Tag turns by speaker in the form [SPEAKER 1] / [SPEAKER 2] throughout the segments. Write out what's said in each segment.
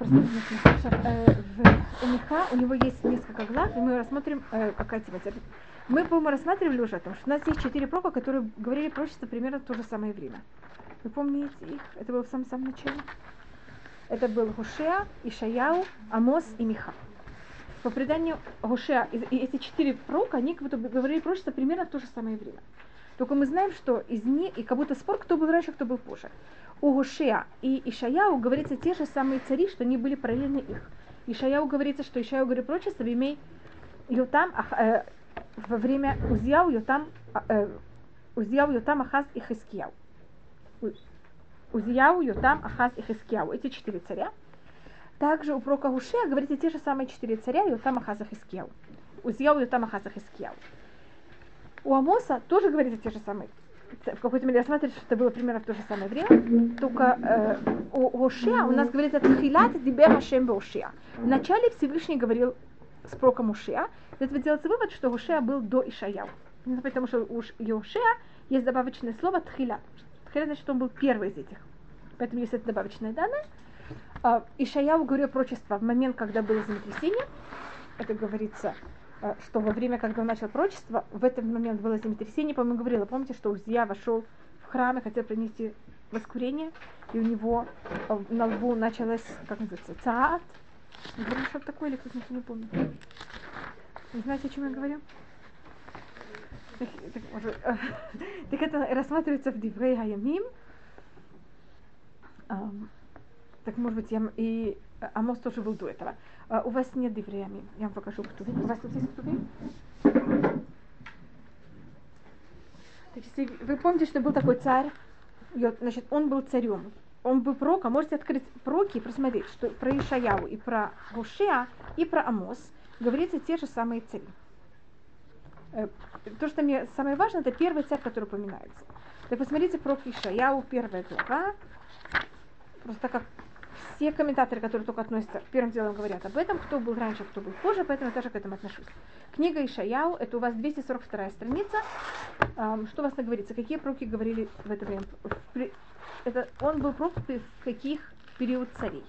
[SPEAKER 1] Э, в, у Миха у него есть несколько глав, и мы рассмотрим, э, какая тема. Мы, по-моему, рассматривали уже о том, что у нас есть четыре прока, которые говорили пророчество примерно в то же самое время. Вы помните их? Это было в самом-самом начале. Это был Гушеа, Ишаяу, Амос и Миха. По преданию Гушеа, и эти четыре пророка, они как будто говорили пророчество примерно в то же самое время. Только мы знаем, что из них, и как будто спор, кто был раньше, кто был позже. У Гушеа и Ишаяу говорится те же самые цари, что они были параллельны их. Ишаяу говорится, что Ишаяу говорит в имя Йотам, э, во время Узьяу, Йотам, э, Узьяу, Йотам, Ахаз и Хискияу. Узьяу, Йотам, Ахаз и Хискияу. Эти четыре царя. Также у пророка Гушея говорится те же самые четыре царя, Йотам, Ахаз и Хискияу. Узьяу, Йотам, Ахаз и Хискияу. У Амоса тоже говорится те же самые в какой-то мере рассматривать, что это было примерно в то же самое время, только э, у Ошия у нас говорится «Тхилат дибер Хашем Ошия». Вначале Всевышний говорил с пророком Ушия. Из этого делается вывод, что Ушия был до Ишаяу. Потому что у Ушия есть добавочное слово «тхилат». «Тхилат» значит, что он был первый из этих. Поэтому есть это добавочное данное. А, Ишаяу говорил пророчество в момент, когда было землетрясение. Это говорится Э, что во время, когда он начал пророчество, в этот момент было землетрясение, по-моему, говорила, помните, что Узия вошел в храм и хотел принести воскурение, и у него э, на лбу началось, как называется, цаат. Говорю, что такое, или кто-то не помнит. Не знаете, о чем я говорю? Так, так, может, э, так это рассматривается в Диврей Хаямим. так, может быть, я и Амос тоже был до этого. А, у вас нет дивреями. Я вам покажу кто. У вас тут есть ктувим? Если вы помните, что был такой царь, значит, он был царем. Он был пророком. Можете открыть проки и просмотреть, что про Ишаяу и про Гушеа и про Амос говорится те же самые цари. Э, то, что мне самое важное, это первый царь, который упоминается. Так посмотрите про Ишаяу, первая глава. Просто так как все комментаторы, которые только относятся, первым делом говорят об этом, кто был раньше, кто был позже, поэтому я тоже к этому отношусь. Книга Ишаяу, это у вас 242 страница. Что у вас говорится? Какие пророки говорили в это время? Это, он был пророк в каких период царей?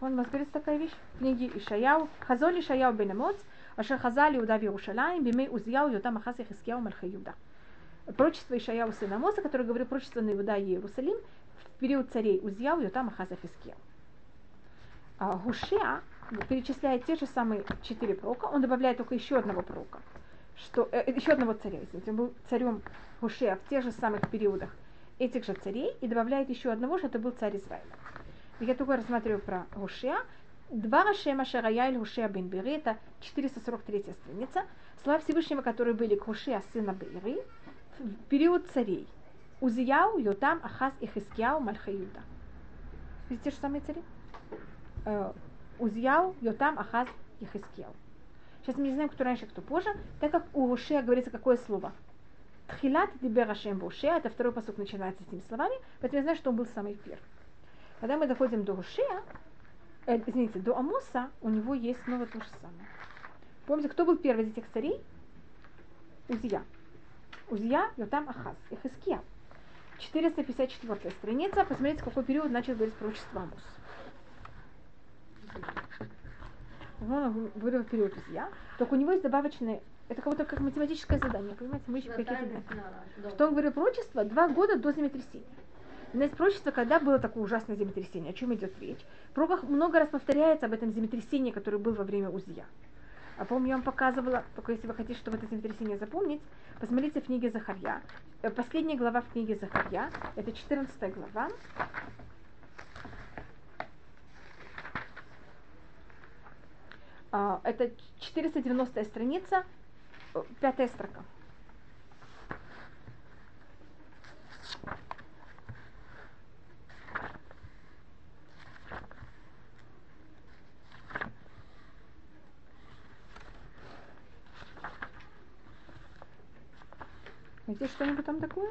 [SPEAKER 1] Он вас говорится такая вещь? В книге Ишаяу. Хазоль Ишаяу бен Амоц, Ашер Хазали Удав Иерушалаем, Бимей Узияу, Йотам Ахас Хискияу Мальхаюда пророчество Ишаяу сына Амоса, который говорил пророчество на Иуда и Иерусалим в период царей Узьяу, Йотам, Ахаза, Хиския. А Гушеа перечисляет те же самые четыре пророка, он добавляет только еще одного пророка, что, э, э еще одного царя, извините, он был царем Гушеа в тех же самых периодах этих же царей и добавляет еще одного, что это был царь Израиля. Я только рассматриваю про Гушеа. Два Рашема Шараяйль Гушеа бен Бери, это 443 страница. Слова Всевышнего, которые были к Гушеа сына Бери, в период царей. Узияу, Йотам, Ахаз и Хискияу, Мальхаюда. Видите, же самые цари? Э, Узияу, Йотам, Ахаз и Хискияу. Сейчас мы не знаем, кто раньше, кто позже, так как у Гошея говорится какое слово. Тхилат дибер Ашем это второй посок начинается с этими словами, поэтому я знаю, что он был самый первый. Когда мы доходим до Гошея, э, извините, до Амоса, у него есть снова то же самое. Помните, кто был первый из этих царей? Узия. Узья, Йотам, Ахаз, Ихиския. 454 страница. Посмотрите, какой период начал говорить пророчество Амус. Он говорил период Узья. Только у него есть добавочные это как будто как математическое задание, понимаете? Мы ищем какие-то... Что он говорил пророчество? Два года до землетрясения. У нас пророчество, когда было такое ужасное землетрясение, о чем идет речь? В пророках много раз повторяется об этом землетрясении, которое было во время Узья. А помню, я вам показывала, только если вы хотите, чтобы это землетрясение запомнить, посмотрите в книге Захарья. Э, последняя глава в книге Захарья, это 14 глава. А, это 490 страница, э, пятая строка. А что-нибудь там такое?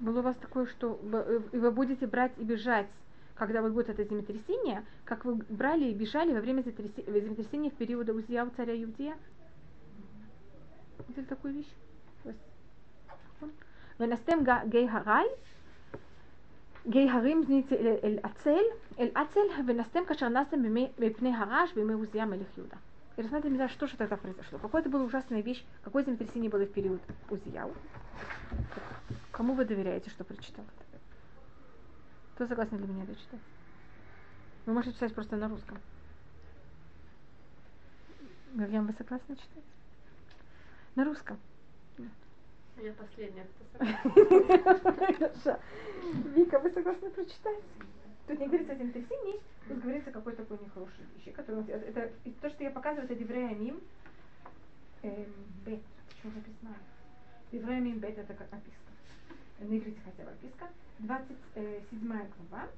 [SPEAKER 1] Было у вас такое, что э, вы будете брать и бежать, когда вот будет это землетрясение, как вы брали и бежали во время землетрясения в период Узия у царя Евдия? Видели такую вещь? Ванастем гей харай, גיא הרים אל עצל, אל עצל, ונסתם כאשר נסתם מפני הרעש בימי עוזיה מלך יהודה. И рассмотрим, что же тогда произошло. Какое это была ужасная вещь, какое землетрясение было в период Узияу. Кому вы доверяете, что прочитал это? Кто согласен для меня дочитать? Вы можете читать просто на русском. Мирьям, вы согласны читать? На русском.
[SPEAKER 2] Я последняя, кто
[SPEAKER 1] Хорошо. Вика, вы согласны прочитать? Тут не говорится о землетрясении, тут говорится какой-то такой нехорошей вещи. Который, это, то, что я показываю, это Деврея Мим. Эм, Бет. Почему написано? Деврея Мим Бет это как описка. На иврите хотя бы описка. 27 глава.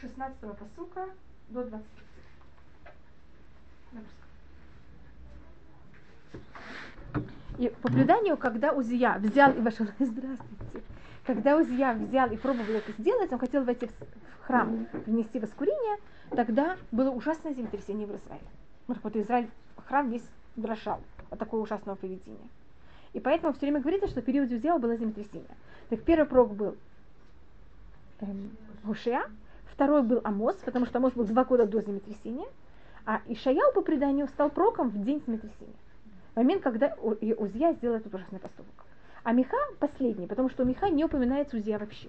[SPEAKER 1] 16 посука до 25. На русском. И по преданию, когда Узия взял и вошел, здравствуйте, когда Узия взял и пробовал это сделать, он хотел войти в храм, принести воскурение, тогда было ужасное землетрясение в Израиле. Вот Израиль, храм весь дрожал от такого ужасного поведения. И поэтому все время говорится, что в период Узия было землетрясение. Так первый пророк был эм, Гушия, второй был Амос, потому что Амос был два года до землетрясения, а Ишаяу по преданию стал пророком в день землетрясения момент, когда Узья сделал этот ужасный поступок. А Миха последний, потому что у Миха не упоминается Узья вообще.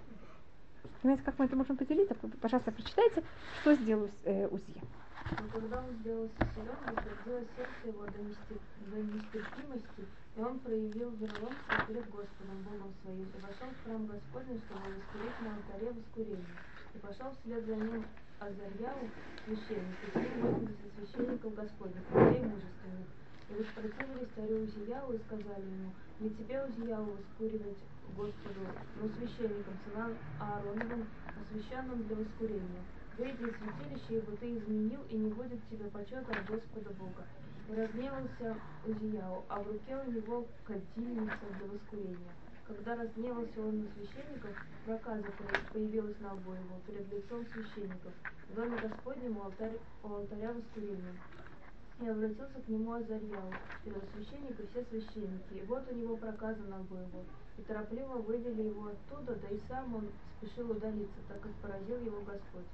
[SPEAKER 1] Понимаете, как мы это можем поделить? Пожалуйста, прочитайте, что сделал э, Узья.
[SPEAKER 2] Но когда он сделался силен, утвердило сердце его до, нестер... до нестерпимости, и он проявил вероломство перед Господом Богом своим, и вошел в храм Господень, чтобы воскурить на алтаре воскурения. И пошел вслед за ним Азарьяу, священник, и с ним священников Господних, людей мужественных, и воспротивились царю Узияу и сказали ему, не тебе, Узияу, воскуривать Господу, но священникам, сынам Аароновым, освященным для воскурения. Выйди из святилища, ибо ты изменил и не будет тебе почета от Господа Бога. И разгневался Узияу, а в руке у него кадильница для воскурения. Когда разгневался он на священников, проказа появилась на лбу его перед лицом священников, в доме Господнем у, алтарь, у алтаря воскурения и обратился к нему Азарьяу, первосвященник и все священники, и вот у него проказано было, и торопливо вывели его оттуда, да и сам он спешил удалиться, так как поразил его Господь.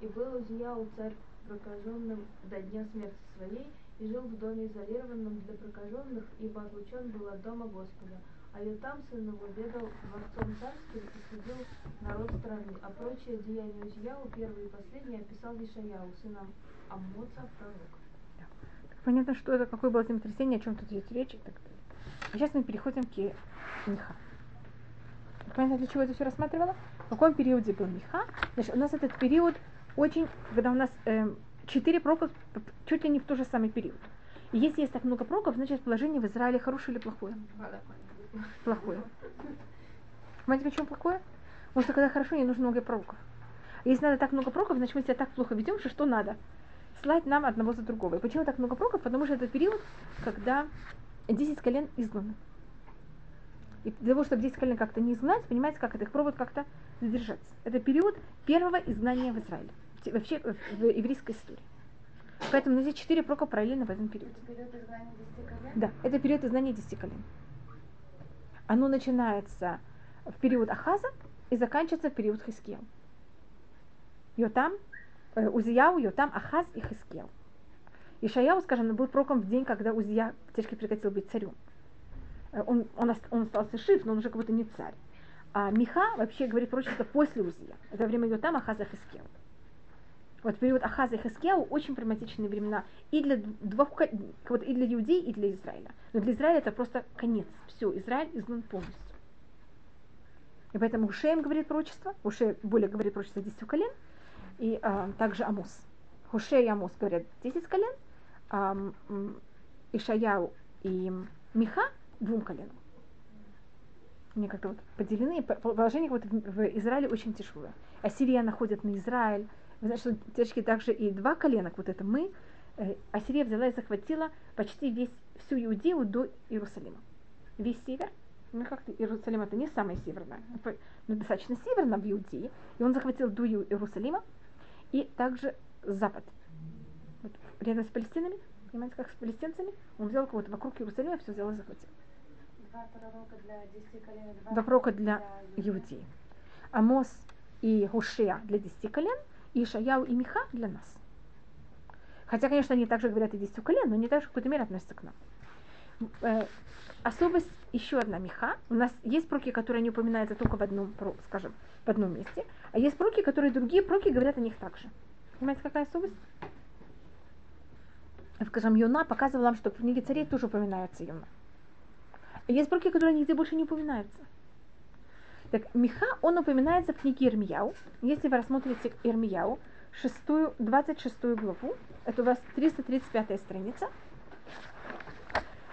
[SPEAKER 2] И был Узияу царь прокаженным до дня смерти своей, и жил в доме изолированном для прокаженных, ибо отлучен был от дома Господа. А Ютам, сын его, ведал дворцом царским и судил народ страны, а прочие деяния Узияу, первые и последние, описал Вишаяу, сыном Аммоца, пророк
[SPEAKER 1] понятно, что это, какое было землетрясение, о чем тут идет речь и так далее. А сейчас мы переходим к Миха. Понятно, для чего это все рассматривала? В каком периоде был Миха? Значит, у нас этот период очень, когда у нас э, четыре пророка чуть ли не в тот же самый период. И если есть так много пророков, значит положение в Израиле хорошее или плохое? Плохое. Понимаете, почему плохое? Потому что когда хорошо, не нужно много пророков. Если надо так много пророков, значит мы себя так плохо ведем, что что надо? Слать нам одного за другого. И почему так много пророков? Потому что это период, когда 10 колен изгнаны. И для того, чтобы 10 колен как-то не изгнать, понимаете, как это их пробуют как-то задержать. Это период первого изгнания в Израиле. Вообще в еврейской истории. Поэтому здесь четыре пророка параллельно в этом периоде.
[SPEAKER 2] Это период изгнания 10 колен?
[SPEAKER 1] Да, это период изгнания 10 колен. Оно начинается в период Ахаза и заканчивается в период Хиския. Йотам Э, Узияу, Йотам, Ахаз и Хискел. Ишаяу, скажем, был пророком в день, когда Узия тяжко прекратил быть царем. Э, он, он, он остался жив, но он уже как будто не царь. А Миха вообще говорит пророчество после Узия. Это время Йотам, Ахаза, Хискел. Вот период Ахаза и Хискеу очень проблематичные времена и для двух, вот, и для Иудеи, и для Израиля. Но для Израиля это просто конец. Все, Израиль изгнан полностью. И поэтому Ушеем говорит пророчество, Уше более говорит пророчество десяти колен, и а, также Амус. Хуше и Амус говорят 10 колен, а, Ишаяу и Миха двум коленам. Они как-то вот поделены, положение вот в Израиле очень тяжелое. Ассирия находит на Израиль. Вы знаете, что девочки также и два колена, вот это мы. Э, Ассирия взяла и захватила почти весь, всю Иудею до Иерусалима. Весь север, Ну как Иерусалим это не самое северное, но достаточно северно в Иудее. И он захватил до Иерусалима и также запад. Вот, рядом с палестинами, понимаете, как с палестинцами, он взял кого-то вокруг Иерусалима, все взял и захватил.
[SPEAKER 2] Два пророка для десяти колен.
[SPEAKER 1] Два пророка для Иудеи. Амос и Гушея для десяти колен, и Ишаяу и Миха для нас. Хотя, конечно, они также говорят и десятью колен, но не так же в какой-то мере относятся к нам. Э, особость еще одна меха. У нас есть проки, которые не упоминаются только в одном, скажем, в одном месте, а есть проки, которые другие проки говорят о них также. Понимаете, какая особость? Скажем, Юна показывала нам, что в книге царей тоже упоминается Юна. Есть проки, которые нигде больше не упоминаются. Так, Миха, он упоминается в книге Ирмияу. Если вы рассмотрите Ирмияу, 6, 26 главу, это у вас 335 страница,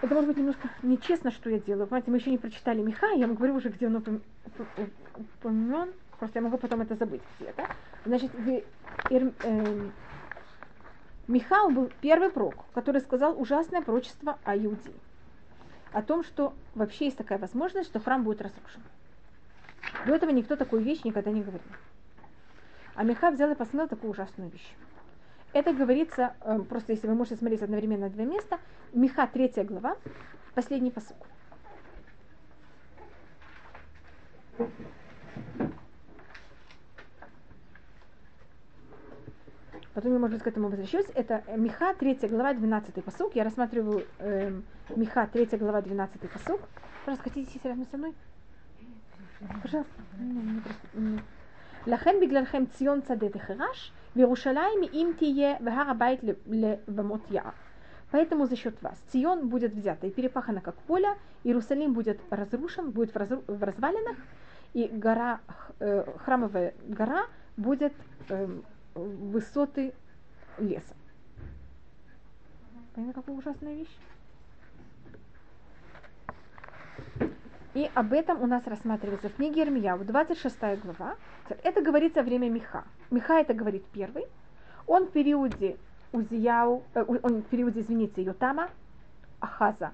[SPEAKER 1] это может быть немножко нечестно, что я делаю. Понимаете, мы еще не прочитали Миха, я вам говорю уже, где он упомянен. Просто я могу потом это забыть где-то. Значит, Ир, э, Михау был первый пророк, который сказал ужасное пророчество о Иудее. О том, что вообще есть такая возможность, что храм будет разрушен. До этого никто такую вещь никогда не говорил. А Миха взял и посмотрел такую ужасную вещь. Это говорится, э, просто если вы можете смотреть одновременно два места, Миха, третья глава, последний посук. Потом я, может быть, к этому возвращусь. Это Миха, 3 глава, 12 посук. Я рассматриваю э, Миха, 3 глава, 12 посук. Пожалуйста, хотите сесть рядом со мной? Пожалуйста. לכן בגללכם ציון שדה תחרש, וירושלים אם תהיה והר הבית לבמות יער. Поэтому за счет вас Цион будет взята и перепахана как поле, Иерусалим будет разрушен, будет в, разру... в развалинах, и гора, э, храмовая гора будет э, высоты леса. Понимаете, какая ужасная вещь? И об этом у нас рассматривается в книге Ирмияу, 26 глава. Это говорится во время Миха. Миха это говорит первый. Он в периоде Узияу, э, он в периоде, извините, Йотама, Ахаза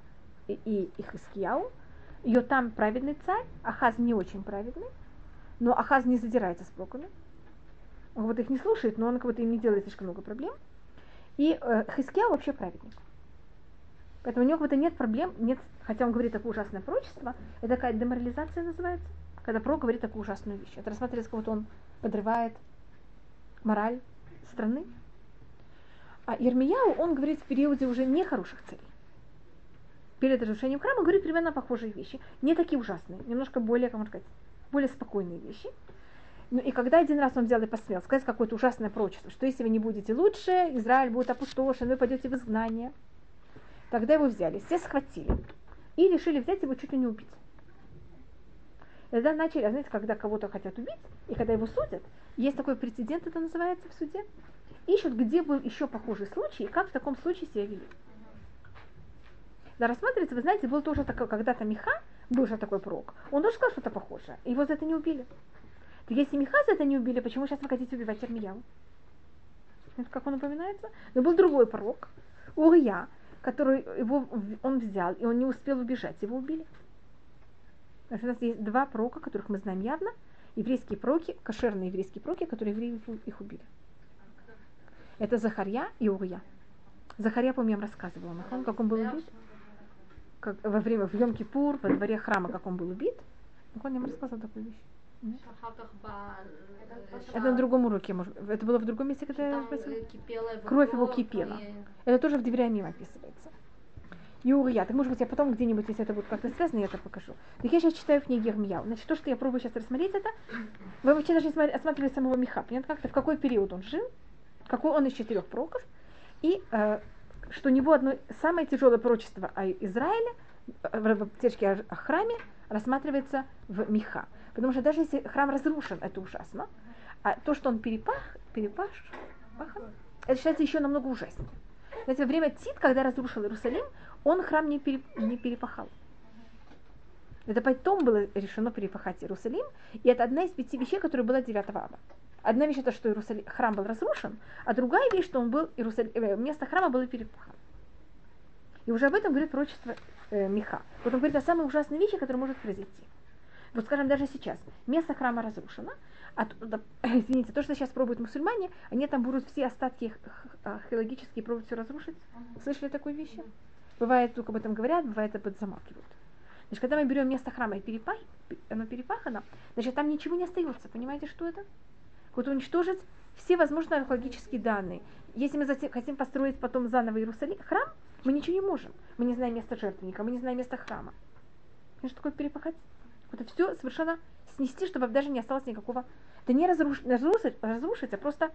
[SPEAKER 1] и, и Ихискияу. Йотам праведный царь, Ахаз не очень праведный, но Ахаз не задирается с проками. Он вот их не слушает, но он как будто им не делает слишком много проблем. И э, Хискияу вообще праведник. Поэтому у него как будто нет проблем, нет, хотя он говорит такое ужасное пророчество, это такая деморализация называется, когда пророк говорит такую ужасную вещь. Это рассматривается, как будто он подрывает мораль страны. А Ермияу, он говорит в периоде уже нехороших целей. Перед разрушением храма говорит примерно похожие вещи. Не такие ужасные, немножко более, как можно сказать, более спокойные вещи. Ну и когда один раз он взял и посмел сказать какое-то ужасное пророчество, что если вы не будете лучше, Израиль будет опустошен, вы пойдете в изгнание. Тогда его взяли, все схватили и решили взять его чуть ли не убить. И тогда начали, а знаете, когда кого-то хотят убить, и когда его судят, есть такой прецедент, это называется в суде, ищут, где был еще похожий случай, и как в таком случае себя вели. Да, рассматривается, вы знаете, был тоже такой, когда-то Миха, был же такой пророк, он тоже сказал что-то похожее, его за это не убили. Так если Миха за это не убили, почему сейчас вы хотите убивать Армияу? Как он упоминается? Но был другой пророк, Урия, который его, он взял, и он не успел убежать, его убили. Значит, у нас есть два пророка, которых мы знаем явно, еврейские пророки, кошерные еврейские пророки, которые евреи их убили. Это Захарья и Урия. Захарья, помню, я вам рассказывала, Махон, как он был убит. Как, во время, в Йом-Кипур, во дворе храма, как он был убит. Махон, я вам рассказывала такую вещь. Это на другом уроке, может. Это было в другом месте, когда я спросила? Кровь его кипела. Это тоже в Девриамим описывается. Юрия, так может быть я потом где-нибудь, если это будет как-то связано, я это покажу. Так я сейчас читаю в книге Ирмияу. Значит, то, что я пробую сейчас рассмотреть это, вы вообще даже не осматривали самого Миха. Понятно, как-то в какой период он жил, какой он из четырех пророков, и э, что у него одно самое тяжелое пророчество о Израиле, э, в аптечке о храме, рассматривается в Миха. Потому что даже если храм разрушен, это ужасно. А то, что он перепах, перепаш, пахан, это считается еще намного ужаснее. Знаете, во время Тит, когда разрушил Иерусалим, он храм не, пере, не перепахал. Это потом было решено перепахать Иерусалим, и это одна из пяти вещей, которая была 9 ава. Одна вещь это, что Иерусалим, храм был разрушен, а другая вещь, что он был, Иерусалим, э, место храма было перепахано. И уже об этом говорит пророчество э, Миха. Вот он говорит о самой ужасной вещи, которая может произойти. Вот скажем, даже сейчас место храма разрушено, а, извините, то, что сейчас пробуют мусульмане, они там будут все остатки археологические пробуют все разрушить. Слышали такую вещь? Бывает, только об этом говорят, бывает, об этом замалкивают. Значит, когда мы берем место храма и перепах, оно перепахано, значит, там ничего не остается. Понимаете, что это? Вот уничтожить все возможные археологические данные. Если мы затем, хотим построить потом заново Иерусалим, храм, мы ничего не можем. Мы не знаем места жертвенника, мы не знаем места храма. И что такое перепахать? Это все совершенно снести, чтобы даже не осталось никакого... Это не разруш... разрушить, разрушить, а просто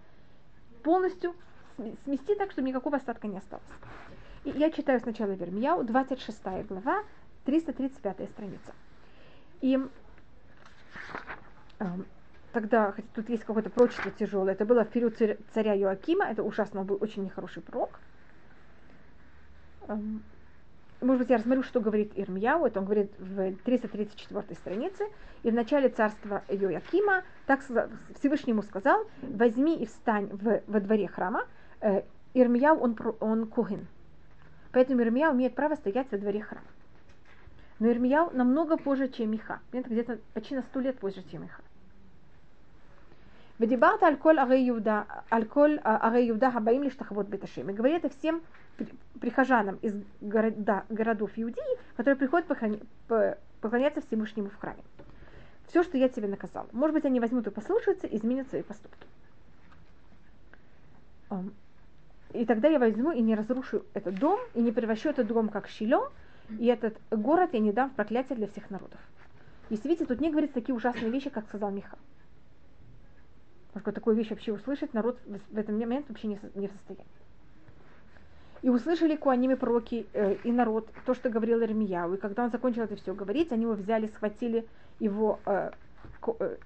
[SPEAKER 1] полностью смести так, чтобы никакого остатка не осталось. И я читаю сначала Вермияу, 26 глава, 335 страница. И э, тогда, тут есть какое-то прочество тяжелое, это было в период царя Йоакима, это ужасно, был очень нехороший пророк. Эм, может быть, я рассмотрю, что говорит Ирмияу, это он говорит в 334 странице, и в начале царства Йоакима так Всевышнему сказал, возьми и встань в, во дворе храма, э, Ирмияу, он, он кухин, поэтому Ирмияу имеет право стоять во дворе храма. Но Ирмияу намного позже, чем Миха, где-то почти на сто лет позже, чем Миха. Вадибарт Альколь Аре Юда, Альколь Аре Юда Хабаим Лиштахвот Беташим. И говорит это всем прихожанам из города, городов Иудеи, которые приходят поклоняться Всевышнему в храме. Все, что я тебе наказал. Может быть, они возьмут и послушаются, изменят свои поступки. И тогда я возьму и не разрушу этот дом, и не превращу этот дом как щелем, и этот город я не дам в проклятие для всех народов. Если видите, тут не говорится такие ужасные вещи, как сказал Михаил. Потому что такую вещь вообще услышать народ в этот момент вообще не, не в состоянии. И услышали куаними пророки э, и народ то, что говорил Ирмияу. И когда он закончил это все говорить, они его взяли, схватили его э, э,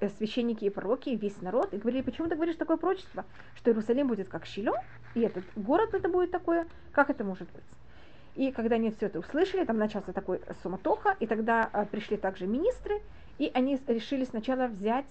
[SPEAKER 1] э, священники и пророки, и весь народ, и говорили, почему ты говоришь такое прочество, что Иерусалим будет как Шило, и этот город это будет такое, как это может быть? И когда они все это услышали, там начался такой суматоха, и тогда э, пришли также министры, и они решили сначала взять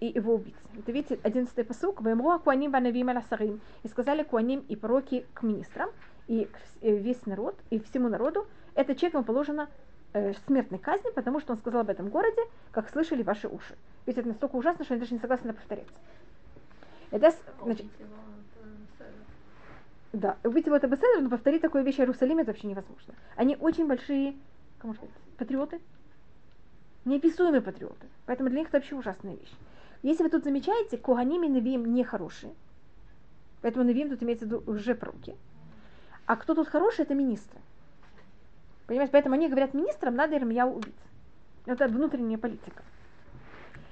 [SPEAKER 1] и его убить. Это видите, одиннадцатый посук, «Вэмруа куаним ванавим аласарим». И сказали куаним и пророки к министрам, и э, весь народ, и всему народу, это человеку положено э, смертной казни, потому что он сказал об этом городе, как слышали ваши уши. Ведь это настолько ужасно, что они даже не согласны повторять. Это, значит, да, убить его это беседер, но повторить такую вещь о Иерусалиме это вообще невозможно. Они очень большие, можно сказать, патриоты, неописуемые патриоты. Поэтому для них это вообще ужасная вещь. Если вы тут замечаете, Куганим и Невиим не хорошие. Поэтому Невиим тут имеется в виду уже пророки. А кто тут хороший, это министры. Понимаете, поэтому они говорят министрам, надо Ирмияу убить. Это внутренняя политика.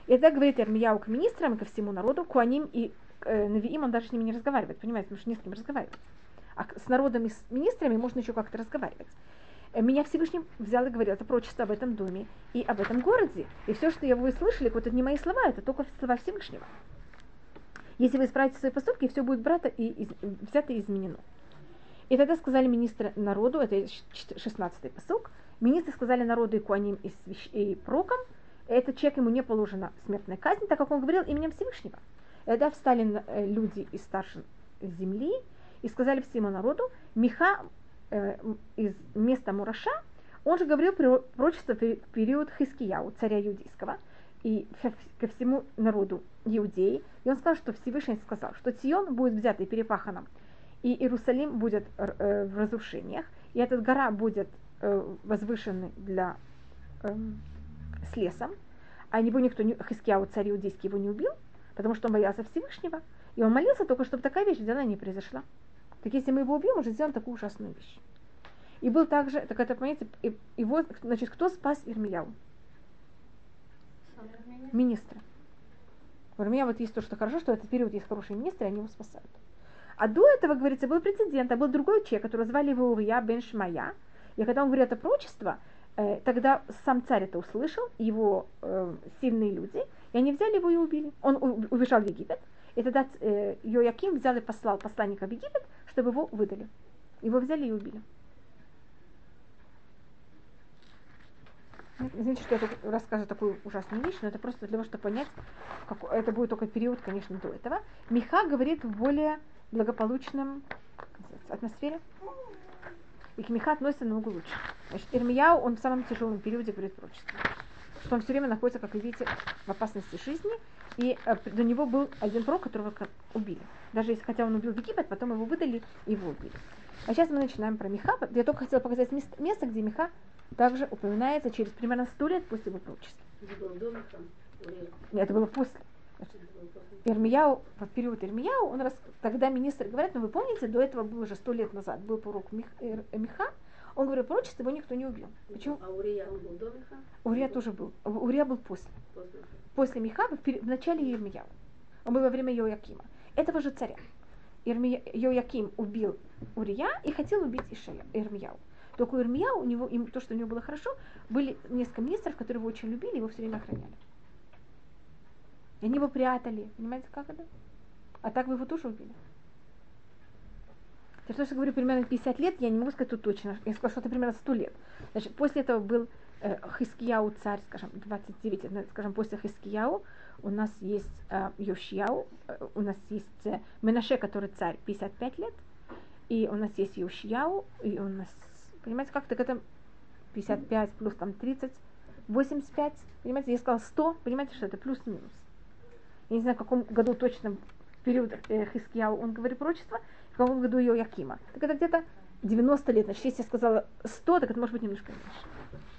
[SPEAKER 1] И так говорит Ирмияу к министрам и ко всему народу, Куаним и э, Навиим, он даже с ними не разговаривает, понимаете, потому что не с кем разговаривать. А с народом и с министрами можно еще как-то разговаривать. Меня Всевышний взял и говорил это прочество об этом доме и об этом городе. И все, что вы слышали, вот это не мои слова, это только слова Всевышнего. Если вы исправите свои поступки, все будет брато и из, взято и изменено. И тогда сказали министры народу, это 16-й посок, министры сказали народу и куаним и, свящ... и прокам, этот человек ему не положена смертная казнь, так как он говорил именем Всевышнего. И тогда встали э, люди из старшин земли и сказали всему народу, Миха э, из места Мураша, он же говорил пророчество в период Хискияу, царя иудейского, и ко всему народу Иудеи. И он сказал, что Всевышний сказал, что Тион будет взят и перепаханом, и Иерусалим будет э, в разрушениях, и эта гора будет э, возвышенной для э, с лесом, а него никто, не, Хискияу, царь иудейский, его не убил, потому что он боялся Всевышнего, и он молился только, чтобы такая вещь взяла не произошла. Так если мы его убьем, уже сделаем такую ужасную вещь. И был также, так это, понимаете, и, и вот, значит, кто спас Ирмияу? Министры. У Ирмия вот есть то, что хорошо, что в этот период есть хорошие министры, они его спасают. А до этого, говорится, был прецедент, а был другой человек, которого звали его Урия бен Шмая. И когда он говорит это пророчество, э, тогда сам царь это услышал, его э, сильные люди, и они взяли его и убили. Он убежал в Египет, и тогда э, Йоаким взял и послал посланника в Египет, чтобы его выдали. Его взяли и убили. Извините, что я рассказываю такую ужасную вещь, но это просто для того, чтобы понять, как, это будет только период, конечно, до этого. Миха говорит в более благополучном атмосфере. и к Миха относится намного лучше. Значит, Ирмияу, он в самом тяжелом периоде говорит пророчество. Что он все время находится, как вы видите, в опасности жизни, и э, до него был один пророк, которого убили. Даже если, хотя он убил Египет, потом его выдали и его убили. А сейчас мы начинаем про Миха. Я только хотела показать место, где Миха также упоминается через примерно сто лет после его пророчества. Нет, это было после. Ирмияу, в период Ирмияу, он раз, тогда министр говорят, ну вы помните, до этого было уже сто лет назад, был пророк Мих, Миха, он говорил, пророчество его никто не убил. Почему?
[SPEAKER 3] А Урия он был до Миха?
[SPEAKER 1] Урия тоже был. Урия был после. После, после Миха, в, в начале Ирмияу. Он был во время Йоакима. Этого же царя. Ирмия, Йоаким убил Урия и хотел убить Ишая, Ирмияу. Только у Ирмияу, у него, им, то, что у него было хорошо, были несколько министров, которые его очень любили, его все время охраняли. И они его прятали. Понимаете, как это? А так вы его тоже убили. Я то, что говорю примерно 50 лет, я не могу сказать тут точно. Я сказала, что это примерно 100 лет. Значит, после этого был э, Хискияу царь, скажем, 29, э, скажем, после Хискияу у нас есть э, Йошияу, э, у нас есть э, Менаше, который царь 55 лет, и у нас есть Йошияу, и у нас, понимаете, как-то к этому 55 плюс там 30, 85, понимаете, я сказала 100, понимаете, что это плюс-минус я не знаю, в каком году точно период э, Хискияу он говорит пророчество, в каком году Якима. Так это где-то 90 лет. Значит, если я сказала 100, так это может быть немножко меньше.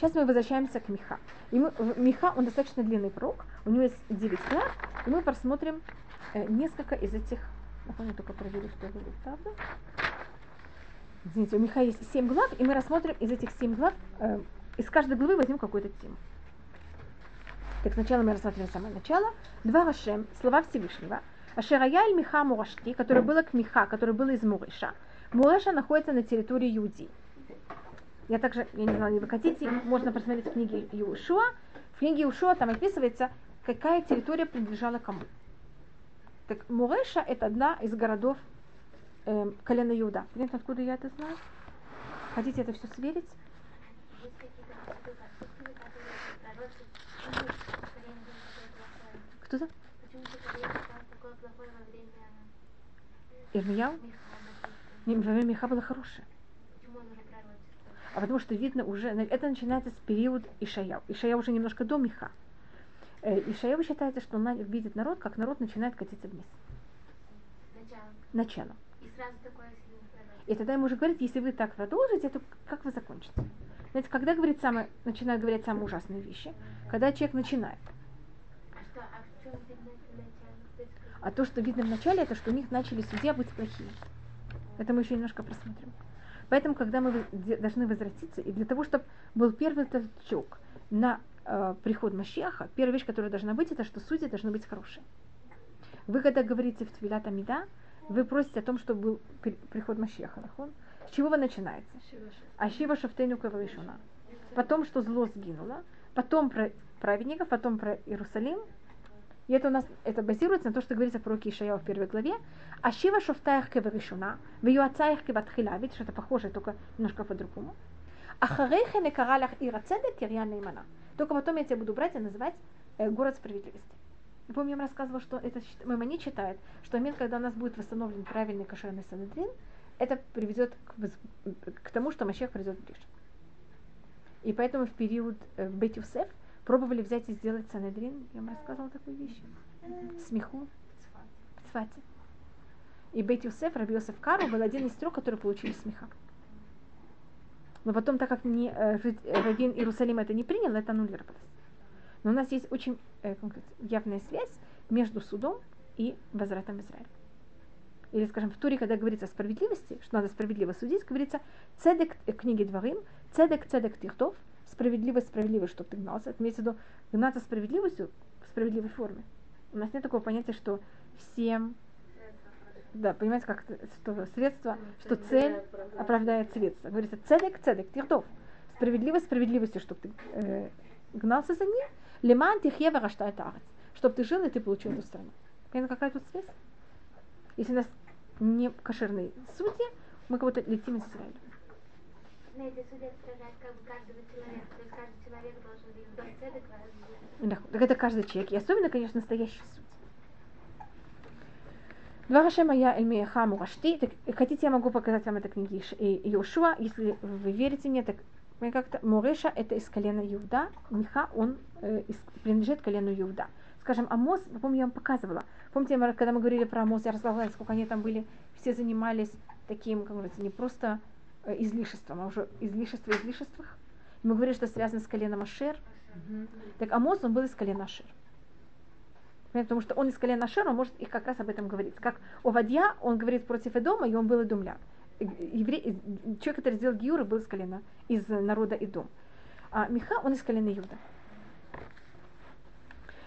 [SPEAKER 1] Сейчас мы возвращаемся к Миха. И мы, Миха, он достаточно длинный пророк, у него есть 9 глав, и мы просмотрим э, несколько из этих, напомню, только проверю, что говорю, правда? Извините, у Миха есть 7 глав, и мы рассмотрим из этих 7 глав, э, из каждой главы возьмем какую-то тему. Так сначала мы рассмотрим самое начало. Два Рашем, слова Всевышнего. Ашерая иль Миха Мурашти, которое было к Миха, которое было из Муреша. Муреша находится на территории Иудии. Я также, я не если вы хотите, можно посмотреть в книге Иушуа. В книге Иушуа там описывается, какая территория принадлежала кому. Так Муреша это одна из городов э, колена Иуда. Понятно, откуда я это знаю? Хотите это все сверить? Кто-то? Ирмияу? Во время Миха было хорошее. А потому что видно уже, это начинается с периода Ишая. Ишая уже немножко до Миха. Э, Ишая считается, что он видит народ, как народ начинает катиться вниз. Начало. Начало. И сразу такое, И тогда ему уже говорит, если вы так продолжите, то как вы закончите? Знаете, когда говорит самое, начинает говорить самые ужасные вещи, когда человек начинает. А то, что видно в начале, это что у них начали судья быть плохие. Это мы еще немножко просмотрим. Поэтому, когда мы должны возвратиться, и для того, чтобы был первый толчок на э, приход Машеха, первая вещь, которая должна быть, это что судьи должны быть хорошие. Вы, когда говорите в Твилат Амида, вы просите о том, чтобы был приход Машеха. С чего вы начинаете? Ашива Шафтейну Каваришуна. Потом, что зло сгинуло. Потом про праведников, потом про Иерусалим, и это у нас это базируется на то, что говорится про Ишая в первой главе. А Шива Шофтаях Кеверишуна, в ее отцаях Кеватхила, видишь, это похоже, только немножко по-другому. А Харейхе Некаралях Ира Цедек Кирьяна Имана. Только потом я тебя буду брать и называть э, город справедливости. Помню, я рассказывала, что это Маймони читает, что момент, когда у нас будет восстановлен правильный кошерный санедрин, это приведет к, к тому, что Машех придет ближе. И поэтому в период э, Бет Юсеф пробовали взять и сделать Санедрин. Я вам рассказывала такую вещь. Смеху. Цфате. И Бейт Юсеф, Раби Йосеф Кару, был один из трех, которые получили смеха. Но потом, так как не, э, э Равин Иерусалим это не принял, это аннулировалось. Но у нас есть очень э, явная связь между судом и возвратом в Израиль. Или, скажем, в Туре, когда говорится о справедливости, что надо справедливо судить, говорится «цедек» в книге Дворим, «цедек, цедек тихтов», справедливость, справедливость, чтобы ты гнался. Это имеется в виду гнаться справедливостью в справедливой форме. У нас нет такого понятия, что всем да, понимаете, как что средство, что цель оправдает средство. Говорится, цедек, цедек, тирдов. Справедливость справедливостью, чтобы ты э, гнался за ней. Леман тихева раштает арец. Чтобы ты жил, и ты получил эту страну. Понятно, какая тут связь? Если у нас не кошерные судьи, мы кого-то летим из Израиля да, так это каждый человек. И особенно, конечно, настоящий суд. Два Хашема я Эльмеха Мурашти. Так, хотите, я могу показать вам это книги Иошуа. Если вы верите мне, так мне как-то Муреша это из колена Иуда, Миха он э, принадлежит колену Иуда. Скажем, Амос, помню, я вам показывала. Помните, когда мы говорили про Амос, я рассказывала, сколько они там были, все занимались таким, как говорится, не просто э, излишеством, а уже излишество излишествах. Мы говорили, что связано с коленом Ашер. Mm-hmm. Так Амос, он был из колена Ашер. Потому что он из колена Ашер, он может их как раз об этом говорить. Как Овадья, он говорит против Эдома, и он был Эдумля. Еврей, человек, который сделал Гиура, был из колена, из народа Эдом. А Миха, он из колена Юда.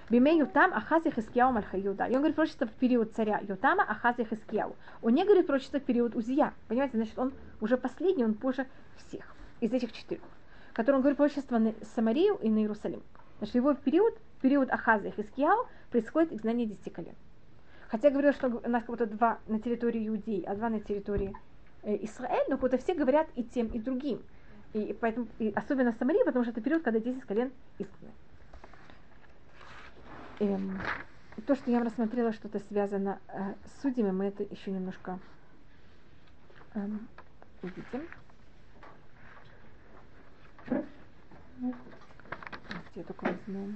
[SPEAKER 1] Биме Ютам Ахази Хискияу Мальха Юда. И он говорит пророчество в период царя Ютама Ахази Хискияу. Он не говорит пророчество в период Узия. Понимаете, значит, он уже последний, он позже всех из этих четырех. Который он говорит пророчество на Самарию и на Иерусалим. Значит, его период, период Ахаза и Хискияу происходит изгнание десяти колен. Хотя говорил, что у нас как будто два на территории Иудеи, а два на территории э, Израиля, но как будто все говорят и тем, и другим. И поэтому, и особенно Самария, потому что это период, когда 10 колен изгнаны. Эм, то, что я вам рассмотрела, что-то связано э, с судьями, мы это еще немножко эм, увидим. Я только возьму.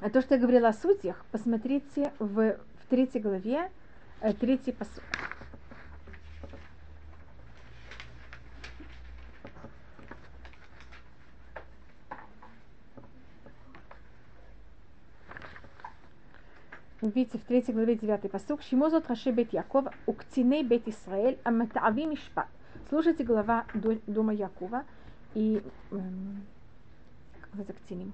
[SPEAKER 1] А то, что я говорила о судьях, посмотрите в, в третьей главе, э, третий посуд. Видите, в третьей главе 9 посук, Шимозот Раши Бет Якова, Уктиней Бет Исраэль, Аматаави Мишпат. Слушайте глава дома Якова и эм, как ктиним.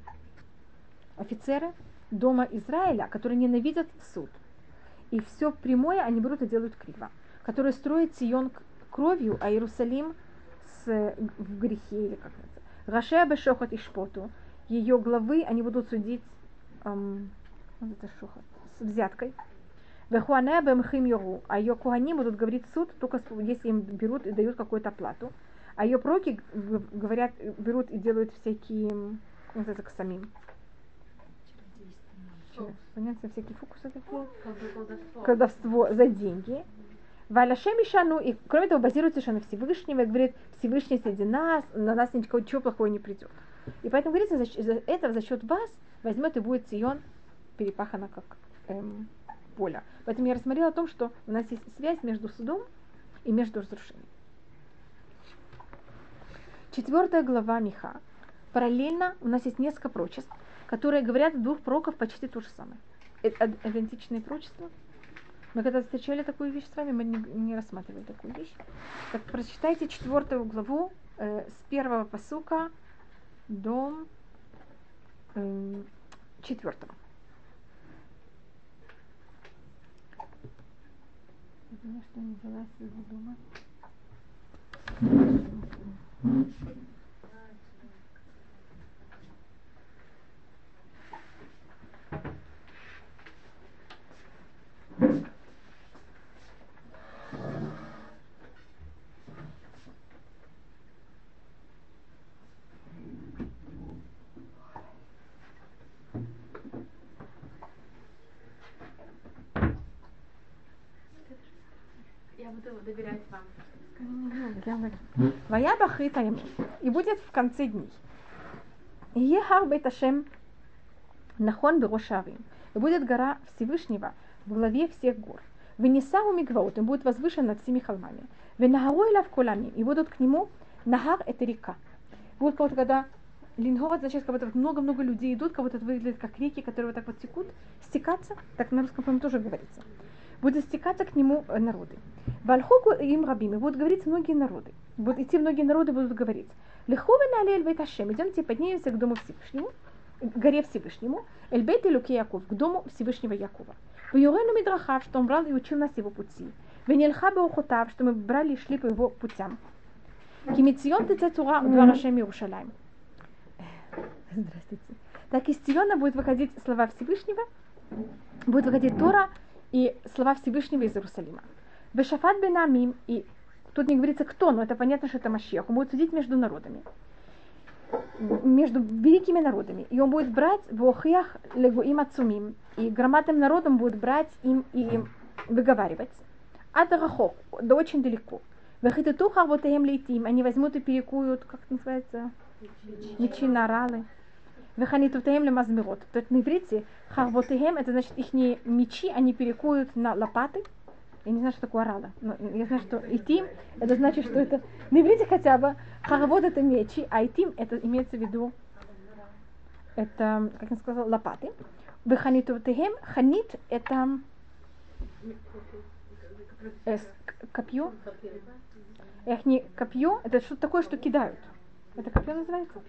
[SPEAKER 1] Офицеры дома Израиля, которые ненавидят суд. И все прямое они берут и делают криво. Которые строят Сион кровью, а Иерусалим с, в грехе, или как это. Рашея Бешохот и Шпоту, ее главы они будут судить эм, вот это шохот, с взяткой. Вехуане бемхим йору, а ее куаним будут говорить суд, только если им берут и дают какую-то плату. А ее проки говорят, берут и делают всякие, вот это к самим. Понятно, всякие фокусы такие. Колдовство. Колдовство за деньги. Валяшем Ишану, и кроме того, базируется еще на Всевышнем, и говорит, Всевышний среди нас, на нас ничего плохого не придет. И поэтому говорится, за, за это за счет вас возьмет и будет Сион перепахана как эм, поле. Поэтому я рассмотрела о том, что у нас есть связь между судом и между разрушением. Четвертая глава Миха. Параллельно у нас есть несколько прочеств, которые говорят двух пророков почти то же самое. Это идентичные пророчества. Мы когда встречали такую вещь с вами, мы не, не рассматривали такую вещь. Так прочитайте четвертую главу э, с первого посука до э, четвертого. Извини, что не взяла своего дома.
[SPEAKER 2] буду доверять вам.
[SPEAKER 1] Вая бахрита И будет в конце дней. Ехар беташем нахон берошарим. И будет гора Всевышнего в главе всех гор. Венесару мигваут, и будет возвышен над всеми холмами. Венахару в колами, и будут к нему нахар это река. Вот когда Лингова, значит, как будто много-много людей идут, как будто это выглядит как реки, которые вот так вот текут, стекаться, так на русском, по-моему, тоже говорится будут стекаться к нему э, народы. Вальхуку им рабими будут говорить многие народы. Будут идти многие народы, будут говорить. Лихове на алель бейташем. Идемте, поднимемся к дому Всевышнему, к горе Всевышнему, Эльбейт и Луки Яков, к дому Всевышнего Якова. В Юрену Мидрахав, что он брал и учил нас его пути. В Нельха Беухотав, что мы брали и шли по его путям. Кимицион ты Тура Дварашем Иерушалаем. Здравствуйте. Так из Циона будет выходить слова Всевышнего, будет выходить Тора, и слова Всевышнего из Иерусалима. Вешафат бен Амим и тут не говорится кто, но это понятно, что это Машех. Он будет судить между народами. Между великими народами. И он будет брать в охиях легуим ацумим. И громадным народом будет брать им и выговаривать. Адрахох, да очень далеко. Вахитуту харботаем лейтим. Они возьмут и перекуют, как это называется? Мечи на ралы. Веханитутаем лемазмирот. То есть на иврите харботаем, это значит их мечи, они перекуют на лопаты. Я не знаю, что такое орала. Но я знаю, что итим, это значит, что это... На иврите хотя бы харавод это мечи, а итим это имеется в виду, это, как я сказала, лопаты. Веханитутаем, ханит это э, копье. Эх, не копье, это что-то такое, что кидают. Это копье называется?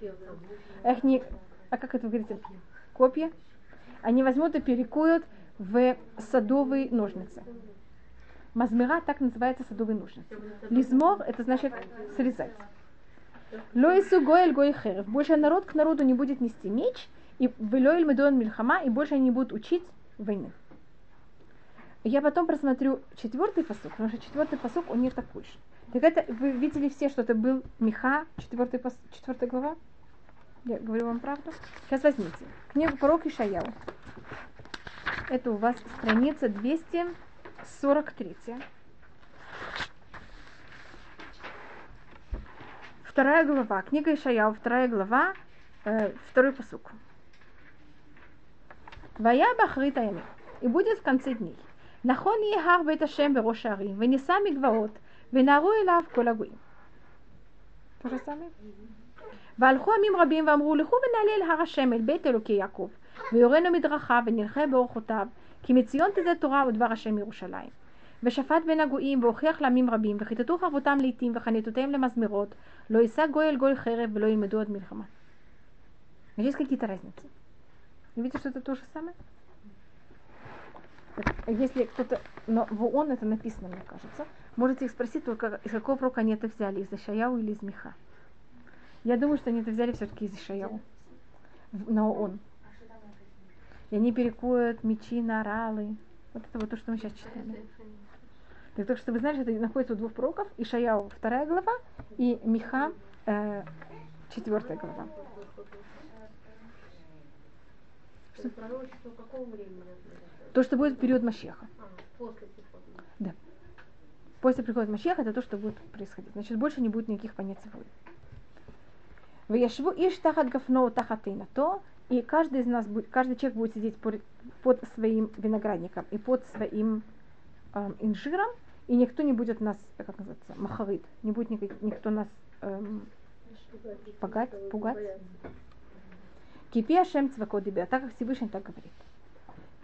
[SPEAKER 1] Эх, не, а как это вы говорите? Копья. Они возьмут и перекуют в садовые ножницы. Мазмира так называется садовые ножницы. Лизмор это значит срезать. Лоису гоэль гой херев. Больше народ к народу не будет нести меч, и велоэль медон мильхама, и больше они не будут учить войны. Я потом просмотрю четвертый посук, потому что четвертый посук, он не такой же. Так это, вы видели все, что это был Миха, четвертый, пос, четвертая глава? Я говорю вам правду. Сейчас возьмите. Книга пророка Ишаяу. Это у вас страница 243. Вторая глава. Книга Ишаяу, вторая глава, э, второй посук. Вая бахритаями. И будет в конце дней. Нахон ехар беташем берошари, венесами гваот, венару элав колагуи. То же самое? והלכו עמים רבים ואמרו לכו ונעלה אל הר השם אל בית אלוקי יעקב ויורנו מדרכיו ונלכה באורחותיו כי מציון תזה תורה ודבר השם ירושלים. ושפט בין הגויים והוכיח לעמים רבים וכיתתו חרבותם לעתים וחניתותיהם למזמרות לא יישא גוי אל גוי חרב ולא ילמדו עד מלחמה. Есть какие-то разницы? Видите, что это то же самое? Если кто-то, но в ООН это написано, мне кажется, можете их спросить только, из какого пророка они это взяли, из Ишаяу или из Миха. Я думаю, что они это взяли все-таки из Ишаяу на ООН. И они перекуют мечи на оралы. Вот это вот то, что мы сейчас читали. Так, так что вы знаете, это находится у двух пророков. Ишаяу вторая глава и Миха э, четвертая глава. То, что будет в период Машеха. Да. После прихода Машеха это то, что будет происходить. Значит, больше не будет никаких понятий войн. Ваяшву иш тахат гафно тахатына то, и каждый из нас, каждый человек будет сидеть под, своим виноградником и под своим эм, инжиром, и никто не будет нас, как называется, махарит, не будет никак, никто нас эм, пугать, пугать. Кипи Ашем цвакодибе, так как Всевышний так говорит.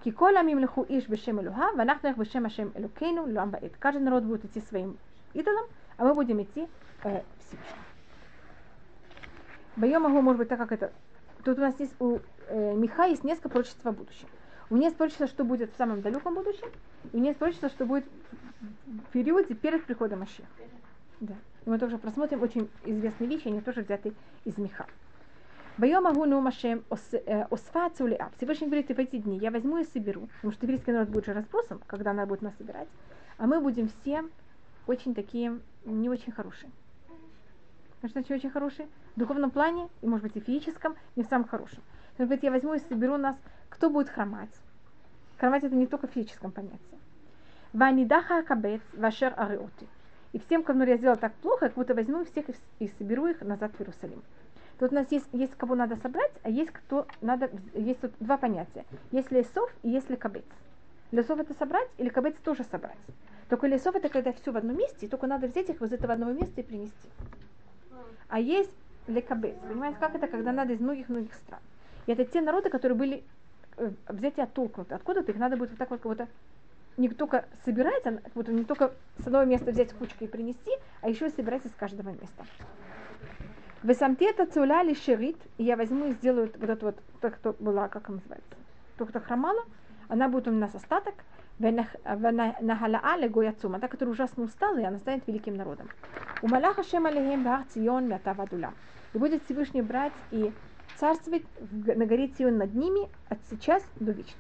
[SPEAKER 1] Кикола мимлеху иш бешем Элуха, ванахнах бешем Ашем Элукейну, луам баэт. Каждый народ будет идти своим идолом, а мы будем идти э, Всевышним. Байомагу, может быть, так как это... Тут у нас есть у э, Миха есть несколько пророчеств о будущем. У меня есть пророчество, что будет в самом далеком будущем, и у меня есть пророчество, что будет в периоде перед приходом Машеха. Да. И мы тоже просмотрим очень известные вещи, они тоже взяты из Миха. Боем Агуну Машем Осфа Цулеа. Всевышний говорит, в эти дни я возьму и соберу, потому что еврейский народ будет же разбросом, когда надо будет нас собирать, а мы будем все очень такие, не очень хорошие. Значит, очень хорошие? В духовном плане, и может быть и физическом, не в самом хорошем. Он говорит, я возьму и соберу нас, кто будет хромать. Хромать это не только в физическом понятии. Ванидаха кабец вашер ариоти. И всем, кому я сделал так плохо, как будто возьму всех и соберу их назад в Иерусалим. Тут у нас есть, есть кого надо собрать, а есть кто надо, есть тут два понятия. Есть лесов и есть лекабец. Лесов это собрать или кабец тоже собрать. Только лесов это когда все в одном месте, и только надо взять их из этого одного места и принести. А есть лекабец. Понимаете, как это, когда надо из многих-многих стран. И это те народы, которые были э, взять и оттолкнуты. Откуда-то их надо будет вот так вот кого-то не только собирать, а вот не только с одного места взять кучкой и принести, а еще и собирать из каждого места. Вы самте это цуляли шерит, и я возьму и сделаю вот это вот, то, кто была, как она называется, то, кто хромала, она будет у нас остаток, а та, которая ужасно устала, и она станет великим народом. У Малаха Шем Алихем Бах Цион Мятавадула. И будет Всевышний брать и царствовать на горе Цион над ними от сейчас до вечности.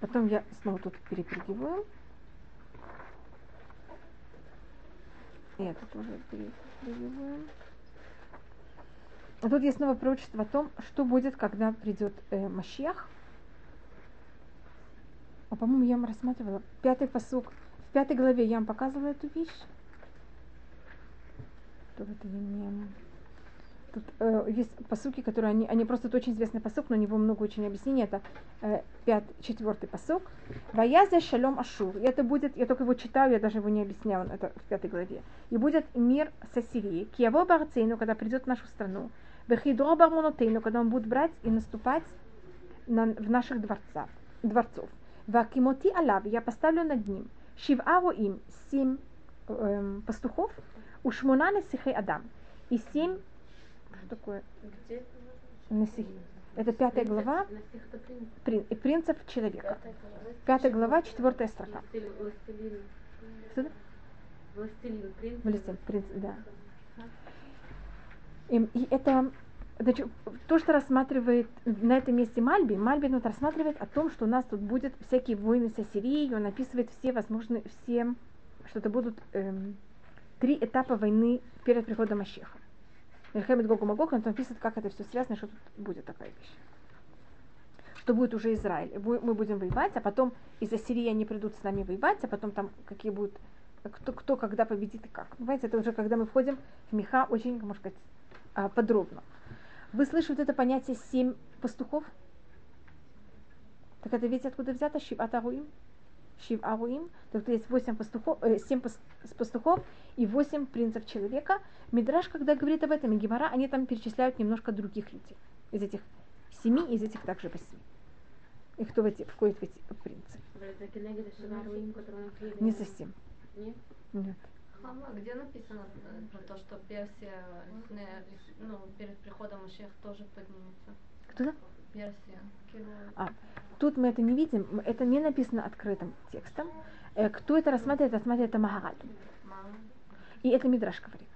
[SPEAKER 1] Потом я снова тут перепрыгиваю. И это тоже перепрыгиваю. А тут есть снова пророчество о том, что будет, когда придет э, Машех. А, по-моему, я вам рассматривала пятый посук. В пятой главе я вам показывала эту вещь. Тут это я не... Тут э, есть посуки, которые они, они просто это очень известный посук, но у него много очень объяснений. Это э, пят, четвертый посук. Ваяза шалом ашур. И это будет, я только его читаю, я даже его не объясняю, это в пятой главе. И будет мир с Ассирией. Киево барцейну, когда придет в нашу страну. Вехидро бармонотейну, когда он будет брать и наступать на, в наших дворцах, дворцов. Вакимоти алав, я поставлю над ним. Шивао им семь эм, пастухов, у шмунана сихей адам. И семь что такое?
[SPEAKER 2] Где?
[SPEAKER 1] Насих. Это пятая глава прин- и принцип человека.
[SPEAKER 2] Пятая глава.
[SPEAKER 1] Четвертая строка.
[SPEAKER 2] Властелин. Властелин. Принцип,
[SPEAKER 1] да. И, и это значит, то, что рассматривает на этом месте Мальби, Мальби вот рассматривает о том, что у нас тут будет всякие войны с Ассирией, он описывает все возможные, все, что это будут эм, три этапа войны перед приходом Мащеха. Мельхемед Гогу Магог, он там описывает, как это все связано, что тут будет такая вещь. Что будет уже Израиль. Мы будем воевать, а потом из Ассирии они придут с нами воевать, а потом там какие будут, кто, кто когда победит и как. Понимаете, это уже когда мы входим в меха очень, можно сказать, подробно. Вы слышите вот это понятие семь пастухов? Так это видите, откуда взято? Шив Атаруим? Шив Аруим. Так есть восемь пастухов, э, семь пас- пастухов и восемь принцев человека. Мидраш, когда говорит об этом, и Гемара, они там перечисляют немножко других людей. Из этих семи, из этих также восьми. И кто в эти, входит в эти принцы. Не совсем.
[SPEAKER 2] Нет?
[SPEAKER 1] Нет.
[SPEAKER 3] Хама, где написано э, про то, что Персия ну, перед приходом Машех тоже поднимется?
[SPEAKER 1] Кто-то?
[SPEAKER 3] Персия.
[SPEAKER 1] А, тут мы это не видим, это не написано открытым текстом. Э, кто это рассматривает, рассматривает это Магараль.
[SPEAKER 3] Мама.
[SPEAKER 1] И это Мидраш говорит.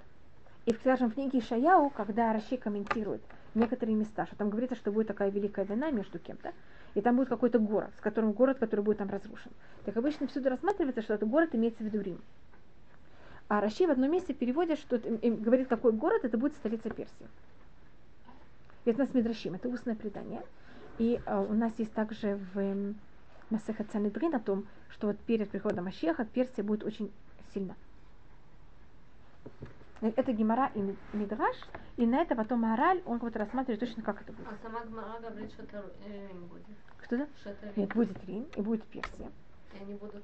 [SPEAKER 1] И, скажем, в книге Ишаяу, когда Раши комментирует некоторые места, что там говорится, что будет такая великая война между кем-то, и там будет какой-то город, с которым город, который будет там разрушен. Так обычно всюду рассматривается, что этот город имеется в виду Рим. А Раши в одном месте переводит, что говорит, какой город, это будет столица Персии. Это у нас Мидрашим, это устное предание. И э, у нас есть также в эм, Масеха Цанедрин о том, что вот перед приходом Ашеха Персия будет очень сильна. Э, Это Гемора и Ми- Мидраш, и на это потом Мораль, он как-то рассматривает точно, как это будет.
[SPEAKER 3] А сама Гмара говорит, что это э, Рим будет.
[SPEAKER 1] Что да?
[SPEAKER 3] Что это Рим.
[SPEAKER 1] Нет, будет Рим и будет Персия.
[SPEAKER 3] И они будут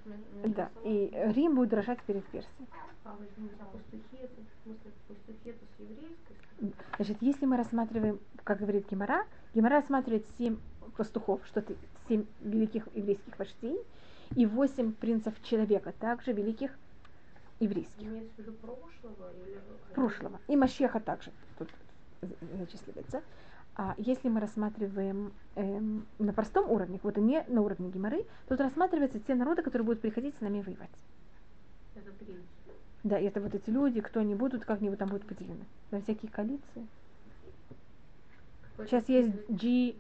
[SPEAKER 1] Да, и э, Рим будет дрожать перед Персией.
[SPEAKER 2] А в смысле, с еврейской стороны?
[SPEAKER 1] Значит, если мы рассматриваем, как говорит Гемора, Гемора рассматривает семь пастухов, что это семь великих еврейских вождей, и восемь принцев человека, также великих еврейских.
[SPEAKER 2] Имеется в виду прошлого или...
[SPEAKER 1] прошлого. И Машеха также тут за- зачисливается. А если мы рассматриваем эм, на простом уровне, вот не на уровне Геморы, тут рассматриваются те народы, которые будут приходить с нами воевать.
[SPEAKER 2] Это принцип.
[SPEAKER 1] Да, и это вот эти люди, кто они будут, как они там будут поделены. На всякие коалиции.
[SPEAKER 3] Какой-то
[SPEAKER 1] Сейчас есть. G,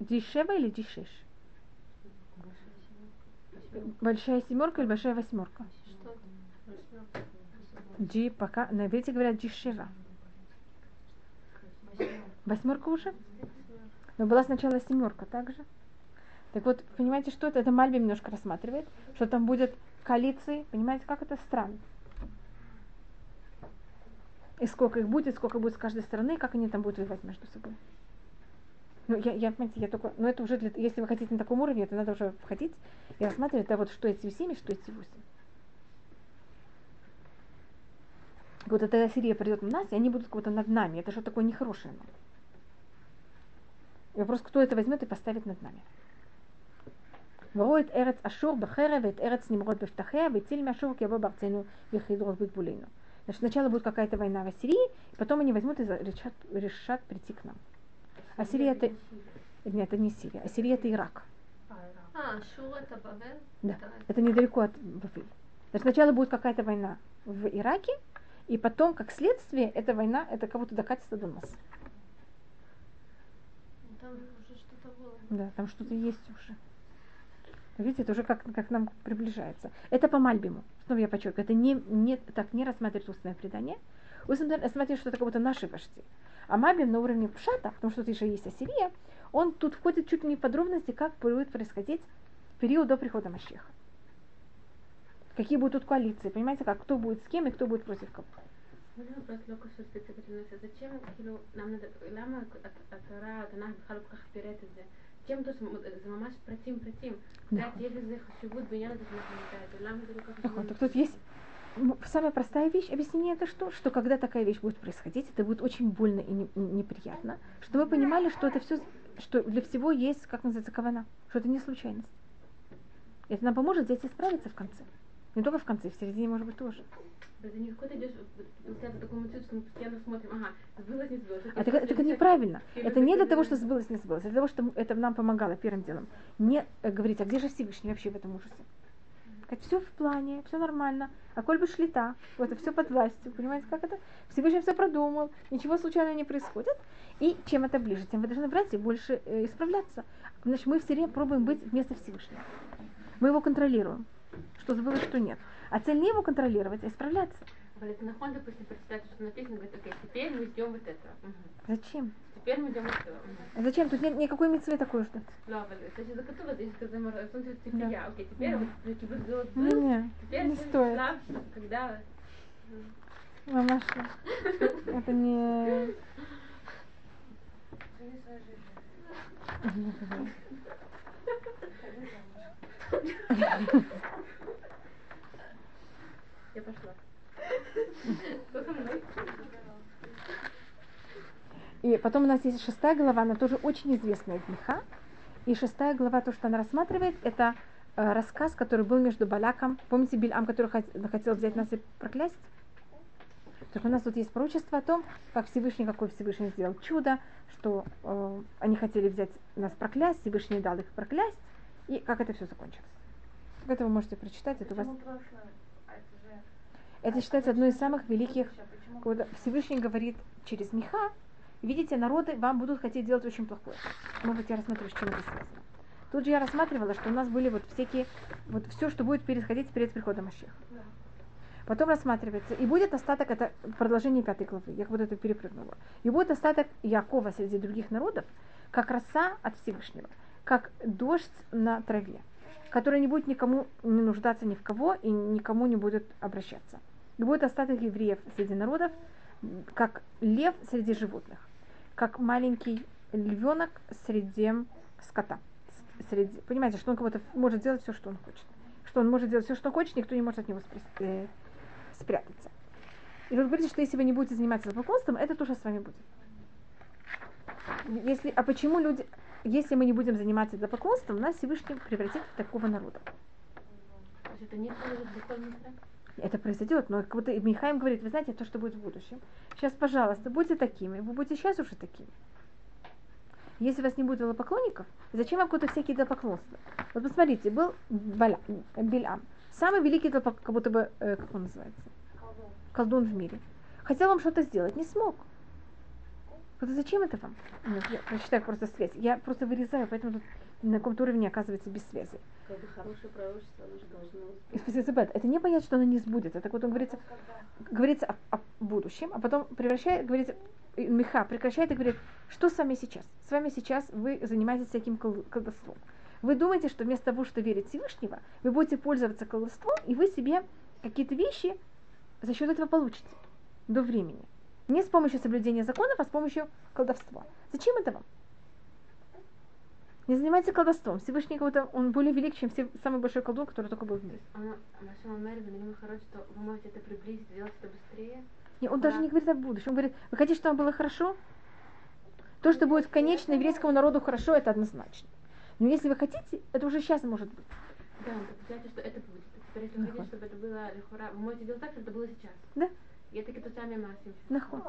[SPEAKER 1] G7 или G6? Большая семерка или большая восьмерка?
[SPEAKER 3] Что?
[SPEAKER 1] G пока, на иврите говорят G7. Восьмерка уже? Но была сначала семерка также. Так вот, понимаете, что это? Это Мальби немножко рассматривает, что там будет коалиции, понимаете, как это странно. И сколько их будет, сколько будет с каждой стороны, как они там будут воевать между собой. Ну, я, я, понимаете, я только, ну это уже, для, если вы хотите на таком уровне, это надо уже входить и рассматривать, это вот что эти семь, и что эти восемь. Вот эта Сирия придет на нас, и они будут как-то над нами. Это что такое нехорошее. ну. Вопрос, кто это возьмет и поставит над нами. Вроет эрец ашур бахера, вет эрец немрод бефтахе, ветиль машур кебо барцену ехидрот битбулейну. Значит, сначала будет какая-то война в Ассирии, потом они возьмут и решат, решат прийти к нам. Ассирия это... Нет, это не Сирия. Ассирия это Ирак.
[SPEAKER 3] А, а Шур это Бавел?
[SPEAKER 1] Да,
[SPEAKER 3] это
[SPEAKER 1] недалеко от Бавеля. Значит, сначала будет какая-то война в Ираке, и потом, как следствие, эта война, это кого-то докатится до нас.
[SPEAKER 3] Там уже что-то было.
[SPEAKER 1] Да, там что-то есть уже. Видите, это уже как, как нам приближается. Это по Мальбиму. Снова я подчеркиваю, это не, не, так не рассматривает устное предание. Устное рассматривает, что это как будто наши вожди. А Мальбим на уровне Пшата, потому что тут еще есть Ассирия, он тут входит чуть ли не в подробности, как будет происходить период до прихода Машеха. Какие будут тут коалиции, понимаете, как кто будет с кем и кто будет против кого.
[SPEAKER 2] Можно вопрос легко спецификация. Зачем כאילו, нам надо, למה התורה, התנ"ך בכלל לא כל כך פירט את זה? зачем то זה ממש פרטים פרטים. את יודעת, יש לזה חשיבות בעניין הזה שאנחנו נדע את זה. למה זה לא כל כך...
[SPEAKER 1] Так тут есть самая простая вещь, объяснение это что? Что когда такая вещь будет происходить, это будет очень больно и не, неприятно. Что мы понимали, что это все, что для всего есть, как называется, кавана, что это не случайность. Это нам поможет здесь исправиться в конце. Не только в конце, в середине, может быть, тоже.
[SPEAKER 2] Это не какой-то идешь, получается такой мотив, что мы постоянно смотрим, ага, сбылось, не сбылось.
[SPEAKER 1] А это, это неправильно. Это не для того, что сбылось, не сбылось. Это для того, что это нам помогало первым делом. Не э, говорить, а где же Всевышний вообще в этом ужасе? Сказать, все в плане, все нормально. А коль бы шлита, вот это все под властью. Понимаете, как это? Всевышний все продумал, ничего случайного не происходит. И чем это ближе, тем вы должны брать и больше э, исправляться. Значит, мы все время пробуем быть вместо Всевышнего. Мы его контролируем что забылось, что нет. А цель не его контролировать, а исправляться.
[SPEAKER 2] Это нахон, допустим, прочитать, что написано, говорит, окей, теперь мы ждем вот этого. Угу.
[SPEAKER 1] Зачем?
[SPEAKER 2] Теперь мы ждем вот этого. Угу.
[SPEAKER 1] Зачем? Тут нет никакой митцвы такой ждать.
[SPEAKER 2] Да, это же закатува, здесь сказано, в том числе я, окей, теперь вот, кибуц был,
[SPEAKER 1] не, не,
[SPEAKER 2] теперь
[SPEAKER 1] не стоит.
[SPEAKER 2] когда...
[SPEAKER 1] Мамаша, это не...
[SPEAKER 2] Я пошла.
[SPEAKER 1] И потом у нас есть шестая глава, она тоже очень известная греха. И шестая глава, то, что она рассматривает, это э, рассказ, который был между Балаком. Помните Бильам, который хотел взять нас и проклясть? Так у нас тут есть пророчество о том, как Всевышний, какой Всевышний сделал чудо, что э, они хотели взять нас проклясть, Всевышний дал их проклясть, и как это все закончилось. Это вы можете прочитать. Это, у вас... это считается одной из самых великих, когда Всевышний говорит через Миха, видите, народы вам будут хотеть делать очень плохое. Может быть, я рассмотрю, с чем это связано. Тут же я рассматривала, что у нас были вот всякие, вот все, что будет происходить перед приходом Машеха. Потом рассматривается, и будет остаток, это продолжение пятой главы, я будто это перепрыгнула. И будет остаток Якова среди других народов, как роса от Всевышнего, как дождь на траве который не будет никому не нуждаться ни в кого и никому не будет обращаться. Будет остаток евреев среди народов, как лев среди животных, как маленький львенок среди скота. Среди, понимаете, что он кого-то может делать все, что он хочет. Что он может делать все, что хочет, никто не может от него э, спрятаться. И вы говорите, что если вы не будете заниматься поклонством, это тоже с вами будет. Если, а почему люди, если мы не будем заниматься идолопоклонством, нас Всевышний превратит в такого народа.
[SPEAKER 2] Это не
[SPEAKER 1] это произойдет, но как будто Михаим говорит, вы знаете, то, что будет в будущем. Сейчас, пожалуйста, будьте такими, вы будете сейчас уже такими. Если у вас не будет идолопоклонников, зачем вам какое-то всякие идолопоклонства? Вот посмотрите, был Баля, Бильам, самый великий идолопоклонник, как будто бы, э, как он называется? Колдун. Колдун в мире. Хотел вам что-то сделать, не смог. Вот зачем это вам? Нет, я прочитаю просто связь. Я просто вырезаю, поэтому тут на каком-то уровне оказывается без связи.
[SPEAKER 2] Как бы хорошее пророчество, оно же
[SPEAKER 1] должно Это не понять, что оно не сбудется. Так вот он говорится, говорится о, о будущем, а потом превращает, говорится, Миха прекращает и говорит, что с вами сейчас? С вами сейчас вы занимаетесь всяким колдовством. Вы думаете, что вместо того, что верить Всевышнего, вы будете пользоваться колдовством, и вы себе какие-то вещи за счет этого получите до времени. Не с помощью соблюдения законов, а с помощью колдовства. Зачем это вам? Не занимайтесь колдовством. Всевышний кого-то, он более велик, чем все, самый большой колдун, который только был в мире.
[SPEAKER 2] Что вы можете это приблизить, сделать это быстрее?
[SPEAKER 1] Нет, он даже не говорит о будущем. Он говорит, вы хотите, чтобы вам было хорошо? То, что будет конечно еврейскому народу хорошо, это однозначно. Но если вы хотите, это уже сейчас может быть.
[SPEAKER 2] Да, представляете, что это будет. Теперь, если вы хотите, чтобы это было легко, вы можете делать так, чтобы это было сейчас.
[SPEAKER 1] Да.
[SPEAKER 2] Я таки то самое
[SPEAKER 1] Наход.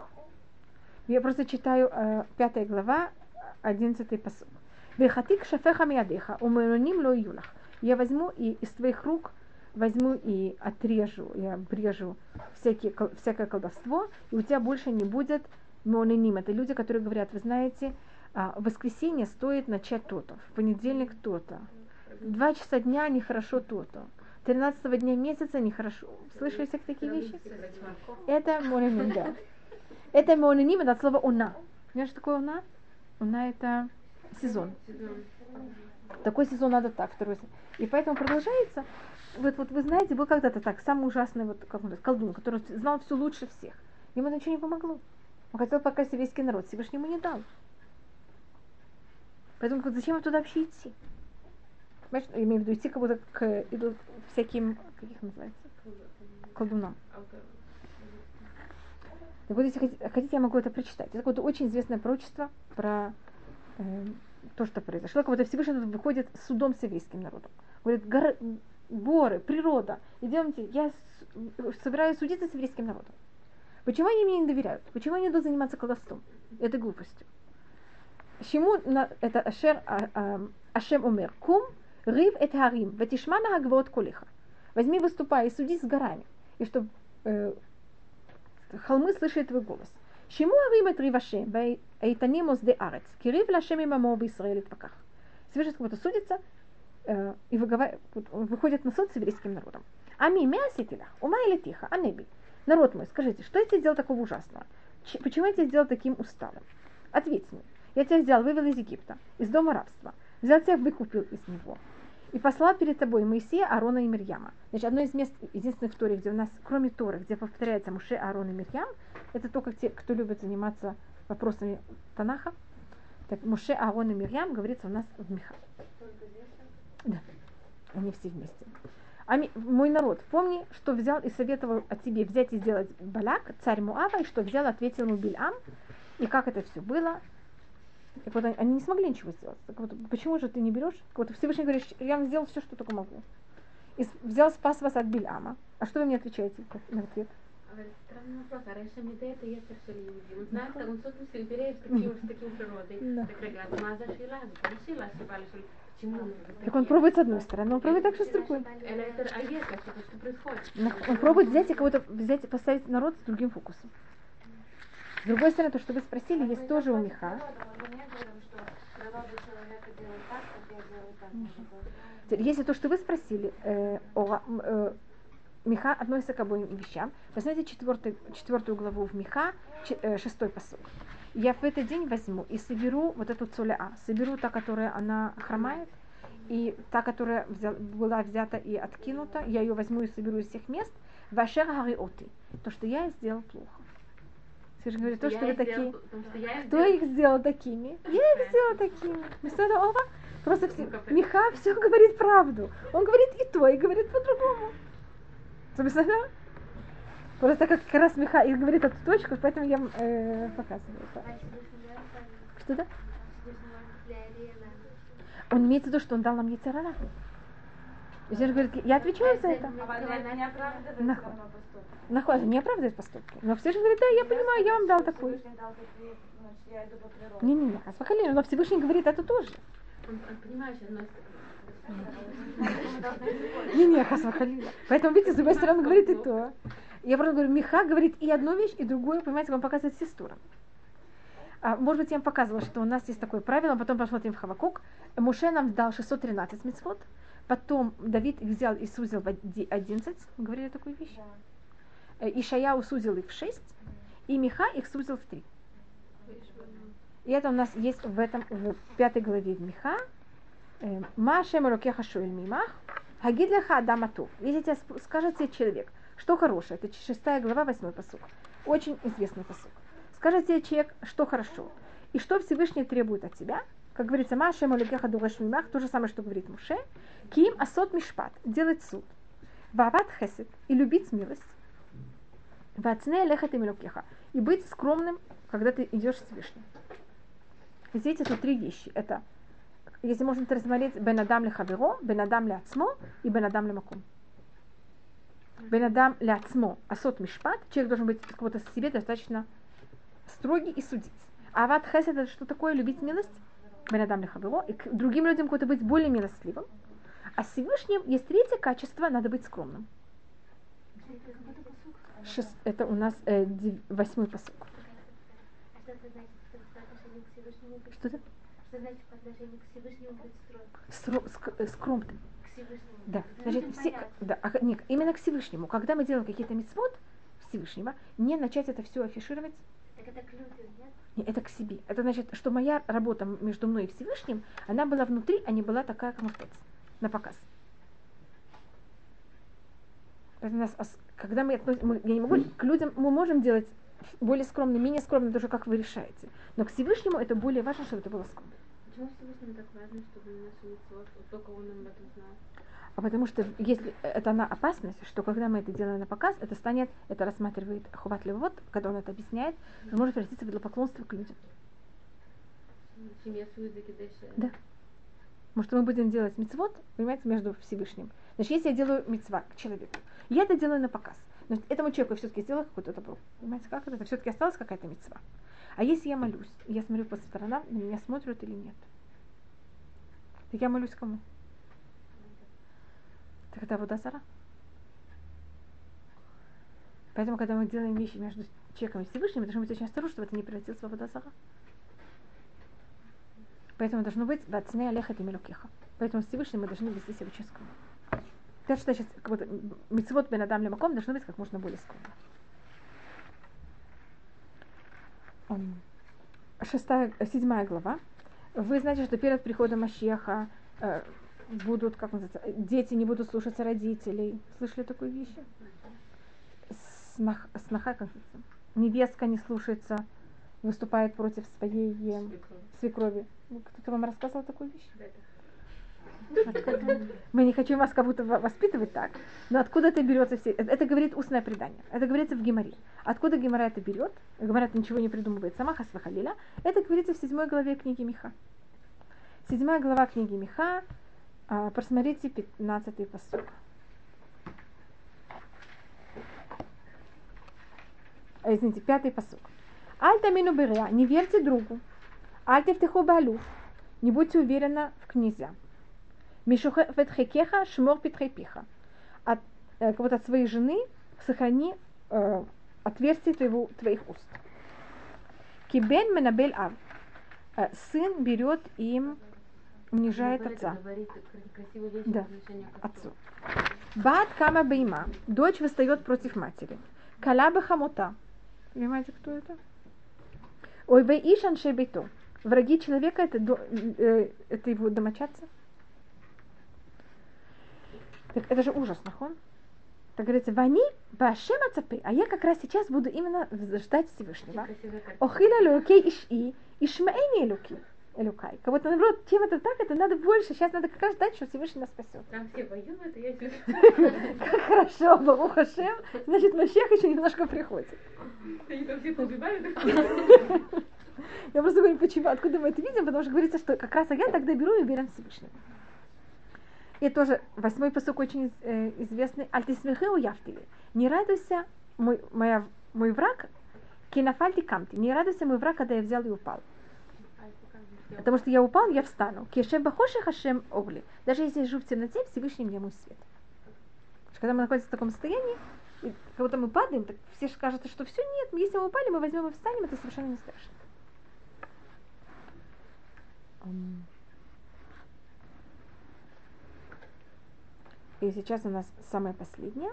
[SPEAKER 1] Я просто читаю э, пятая глава, одиннадцатый посуд. Вехатик шафеха миадеха, умероним ло юлах. Я возьму и из твоих рук возьму и отрежу, и обрежу всякие, всякое колдовство, и у тебя больше не будет меониним. Это люди, которые говорят, вы знаете, а, в воскресенье стоит начать то-то, в понедельник то-то. Два часа дня нехорошо то-то. 13 дня месяца нехорошо. Слышали всякие такие вещи? Это мононим, да. Это мононим, это от слова уна. Знаешь, что такое уна? Уна это сезон. Такой сезон надо так, второй сезон. И поэтому продолжается. Вот, вот вы знаете, был когда-то так, самый ужасный вот, как он, колдун, который знал все лучше всех. Ему ничего не помогло. Он хотел пока еврейский народ, Всевышнему не дал. Поэтому зачем вам туда вообще идти? Понимаешь, я имею в виду идти как будто к идут всяким, как их называется, колдунам. Так вот, если хотите, хотите, я могу это прочитать. Это какое-то очень известное пророчество про э, то, что произошло. Как будто Всевышний выходит с судом с еврейским народом. Говорит, гор, горы, природа, идемте, я собираюсь судиться с еврейским народом. Почему они мне не доверяют? Почему они идут заниматься колдовством? Это глупостью. Чему это Ашер, а, а, Ашем умер? Кум, рив эт харим, ветишмана агвот колиха. Возьми, выступай и суди с горами, и чтобы э, холмы слышали твой голос. Чему арим эт рив Ашем, вейтанимус де арец, кирив лашем имамо в Израиле тваках. Свежесть как будто судится, и выходит на суд с еврейским народом. Ами мясителя, ума или тихо, а неби. Народ мой, скажите, что я тебе сделал такого ужасного? Ч- почему я тебя сделал таким усталым? Ответь мне. Я тебя взял, вывел из Египта, из дома рабства. Взял тебя, выкупил из него. И послал перед тобой Моисея, Аарона и Мирьяма. Значит, одно из мест, единственных в Торе, где у нас, кроме Торы, где повторяется Муше, Аарон и Мирьям, это только те, кто любит заниматься вопросами Танаха. Так Муше, Аарон и Мирьям говорится у нас в Миха. Да, они все вместе. А мой народ, помни, что взял и советовал о тебе взять и сделать Балак, царь Муава, и что взял, ответил ему Бильам, и как это все было. Так вот, они не смогли ничего сделать. Так вот, почему же ты не берешь? Вот Всевышний говорит, я вам сделал все, что только могу. И взял, спас вас от Бильама. А что вы мне отвечаете на ответ?
[SPEAKER 2] Странный вопрос, а раньше не это есть все люди. Он знает, он собственно империя с таким, с таким природой. Так реглado, маза шила, не шила, шибали,
[SPEAKER 1] так он пробует с одной стороны, он пробует также с другой. Он пробует взять и кого-то взять, поставить народ с другим фокусом. С другой стороны, то, что вы спросили, есть тоже у Миха. Если то, что вы спросили, э, о, э, Миха относится к обоим вещам. Посмотрите четвертый, четвертую главу в Миха, э, шестой посыл я в этот день возьму и соберу вот эту цуля, соберу та, которая она хромает, и та, которая взял, была взята и откинута, я ее возьму и соберу из всех мест, вашер хариоти, то, что я сделал плохо. Скажи, говорит, то, что вы такие. Кто их сделал такими? Я их сделал такими. Вместо этого просто все, Миха все говорит правду. Он говорит и то, и говорит по-другому. Собственно, Просто как, как раз Михаил говорит эту точку, поэтому я э, показываю. Что да? Он имеет в виду, что он дал нам яцерара. Иисус говорит, я отвечаю за это. Находит, не оправдывает поступки. Но все же говорит, да, я понимаю, я вам дал такой. Не-не-не, Хасвахалина, но Всевышний говорит это тоже. Не-не, Хасвахалина. Поэтому, видите, с другой стороны, говорит и то. Я просто говорю, Миха говорит и одну вещь, и другую, понимаете, вам показывает все стороны. А, может быть, я вам показывала, что у нас есть такое правило, а потом посмотрим в Хавакук. Муше нам дал 613 мецвод, потом Давид их взял и сузил в 11, говорили такую вещь. Э, Ишая сузил их в 6, и Миха их сузил в 3. И это у нас есть в этом, в пятой главе в Миха. Э, Ма Шем Рокеха Шуэль Мимах, Хагид Леха Адамату. Если тебе скажет тебе человек, что хорошее? Это шестая глава, восьмой посук. Очень известный посук. Скажи тебе человек, что хорошо. И что Всевышний требует от тебя? Как говорится, Маша Молегеха Дугашмимах, то же самое, что говорит Муше. Ким Асот Мишпат, делать суд. Вават Хесед, и любить милость. Вацне Лехат и Милукеха, и быть скромным, когда ты идешь с Всевышним. Здесь это три вещи. Это, если можно это рассмотреть, Бенадам Лехаверо, Бенадам Ляцмо и Бенадам Лемакум. Бенадам ляцмо асот мишпат, человек должен быть какого-то себе достаточно строгий и судить. А ават хесед это что такое? Любить милость? Бенадам лихабило. И к другим людям какой-то быть более милостливым. А с Всевышним есть третье качество, надо быть скромным. Шест, это у нас э, дев, восьмой посыл. Что это?
[SPEAKER 4] Что значит по отношению к Всевышнему быть строг?
[SPEAKER 1] Стро- ск- скромным.
[SPEAKER 4] К Всевышнему.
[SPEAKER 1] Да,
[SPEAKER 4] Это
[SPEAKER 1] значит, все, да, а, нет, именно к Всевышнему. Когда мы делаем какие-то мецвод Всевышнего, не начать это все афишировать,
[SPEAKER 4] Так это к людям, нет?
[SPEAKER 1] не, это к себе. Это значит, что моя работа между мной и Всевышним, она была внутри, а не была такая, как муфтец, на показ. Поэтому нас когда мы, относ- мы- я не могу, к людям мы можем делать более скромно, менее скромно, даже как вы решаете. Но к Всевышнему это более важно, чтобы это было скромно.
[SPEAKER 2] Почему Всевышнему так важно, чтобы у нас вот только он об этом знал?
[SPEAKER 1] А потому что если это на опасность, что когда мы это делаем на показ, это станет, это рассматривает Хуват Левот, когда он это объясняет, это может превратиться в идолопоклонство к людям.
[SPEAKER 2] Семья.
[SPEAKER 1] Да. Что мы будем делать мицвод, понимаете, между Всевышним. Значит, если я делаю мицва к человеку, я это делаю на показ. Но этому человеку все-таки сделала какой-то добро. Понимаете, как это? Все-таки осталась какая-то мецва. А если я молюсь, и я смотрю по сторонам, на меня смотрят или нет? Так я молюсь кому? Это вода зара. Поэтому, когда мы делаем вещи между человеком и Всевышним, должны быть очень осторожны, чтобы это не превратилось в вода зара. Поэтому должно быть «Вацне алеха мелокеха». Поэтому с Всевышним мы должны вести себя очень Так что значит, как будто митцвот бен адам лемаком должно быть как можно более скромно. Шестая, седьмая глава. Вы знаете, что перед приходом Машеха э, будут, как называется, дети не будут слушаться родителей. Слышали такую вещь? Снах, сноха, как называется? Невестка не слушается, выступает против своей э, свекрови. Ну, Кто-то вам рассказывал такую вещь? Мы не хотим вас как будто во- воспитывать так, но откуда это берется все? Это, это говорит устное предание. Это говорится в Геморе. Откуда Гемора это берет? Гемора ничего не придумывает сама, Хасвахалиля. Это говорится в седьмой главе книги Миха. Седьмая глава книги Миха. А, просмотрите 15-й посуд. А, извините, пятый посуд. Альта мину беря, не верьте другу. Альта втиху балуф, не будьте уверены в князя. Мишухет хекеха шмор питхепиха. От, э, вот от своей жены сохрани э, отверстие твоего, твоих уст. Кибен менабель ав. Э, сын берет им, унижает отца. Да. Отцу. Бат кама бейма. Дочь восстает против матери. Каляба хамота. Понимаете, кто это? Ой, вей ишан шебейто. Враги человека это, э, это его домочадцы. Так это же ужас, нахон. Так говорится, вани башем ацапы, а я как раз сейчас буду именно ждать Всевышнего. Охиля лукей иши, ишмаэни элуки. Элукай. Как будто наоборот, чем это так, это надо больше. Сейчас надо как раз ждать, что Всевышний нас спасет.
[SPEAKER 2] Там все воюют, и я здесь.
[SPEAKER 1] Как хорошо, Барух Хашем. Значит, Машех еще немножко приходит.
[SPEAKER 2] Они там всех убивают.
[SPEAKER 1] Я просто говорю, почему, откуда мы это видим, потому что говорится, что как раз я тогда беру и уверен Всевышнего. И тоже восьмой посок очень э, известный. Альтисмехы у Яфтили. Не радуйся, мой, моя, мой враг, кинафальти камти. Не радуйся, мой враг, когда я взял и упал. Потому что я упал, я встану. Кешем бахоши хашем огли. Даже если я живу в темноте, Всевышний мне мой свет. Когда мы находимся в таком состоянии, и как будто мы падаем, так все же кажется, что все нет, если мы упали, мы возьмем и встанем, это совершенно не страшно. И сейчас у нас самое последнее.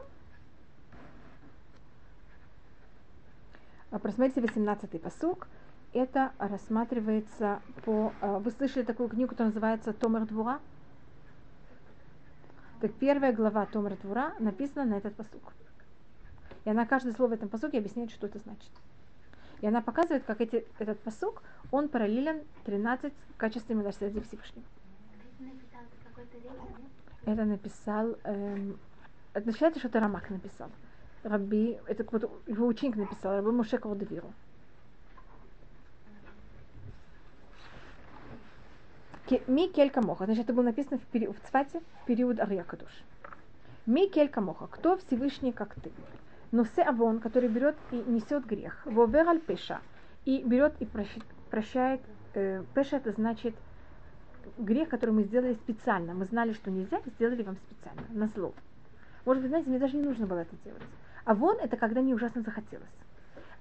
[SPEAKER 1] А, Просмотрите 18-й посук. Это рассматривается по... а, Вы слышали такую книгу, которая называется Томер Двура? Так первая глава Томер Двура написана на этот посук. И она каждое слово в этом посуке объясняет, что это значит. И она показывает, как эти, этот посук, он параллелен 13 качествам милосердия Всевышнего.
[SPEAKER 4] Это
[SPEAKER 1] написал, эм, это считается, что это Рамак написал. Раби, это какой-то его ученик написал, Раби Муше Кордовиру. Ми келька моха. Значит, это было написано в, период, в Цфате в период Арьякадуш. Ми келька моха. Кто Всевышний, как ты? Но се авон, который берет и несет грех. Вовер аль пеша. И берет и прощ- прощает. э, пеша это значит грех, который мы сделали специально. Мы знали, что нельзя, и сделали вам специально, на зло. Может быть, знаете, мне даже не нужно было это делать. А вон это когда мне ужасно захотелось.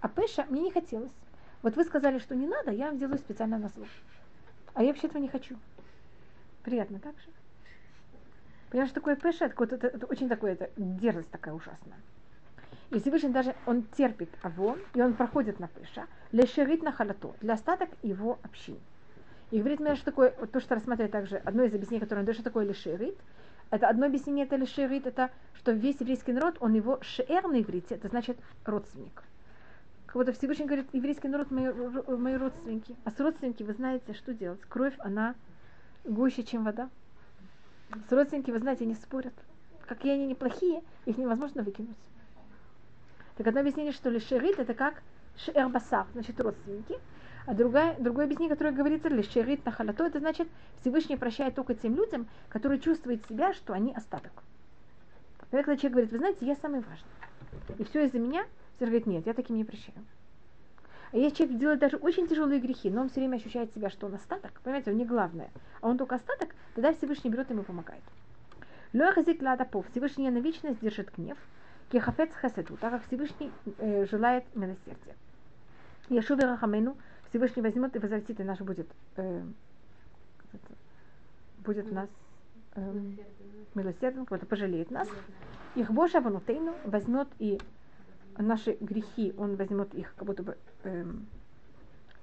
[SPEAKER 1] А пеша мне не хотелось. Вот вы сказали, что не надо, я вам сделаю специально на зло. А я вообще этого не хочу. Приятно так же? Понимаешь, что такое пеша? Это, это, это очень такое, это дерзость такая ужасная. И Всевышний даже, он терпит авон, и он проходит на пеша, лешерит на халато, для остаток его общины. И говорит мне, что такое, вот то, что рассматривает также, одно из объяснений, которое он дает, что такое лешерит, это одно объяснение, это лешерит, это что весь еврейский народ, он его шеэр на иврите, это значит родственник. Как будто Всевышний говорит, еврейский народ мои, мои родственники. А с родственники, вы знаете, что делать? Кровь, она гуще, чем вода. С родственники, вы знаете, не спорят. Какие они неплохие, их невозможно выкинуть. Так одно объяснение, что лишерит это как шер басар, значит родственники. А другое, другое объяснение, которое говорится лишерит на халато, это значит Всевышний прощает только тем людям, которые чувствуют себя, что они остаток. Когда человек говорит, вы знаете, я самый важный. И все из-за меня, все говорит, нет, я таким не прощаю. А если человек делает даже очень тяжелые грехи, но он все время ощущает себя, что он остаток, понимаете, он не главное, а он только остаток, тогда Всевышний берет ему и помогает. Лоахазик ладапов, Всевышний на вечность держит гнев, кехафец хасаду, так как Всевышний э, желает милосердия. Яшуви Рахамену, Всевышний возьмет и возвратит, и наш будет, э, будет нас э, милосерден, кого-то пожалеет нас. Их Боша Ванутейну возьмет и наши грехи, он возьмет их, как будто бы эм,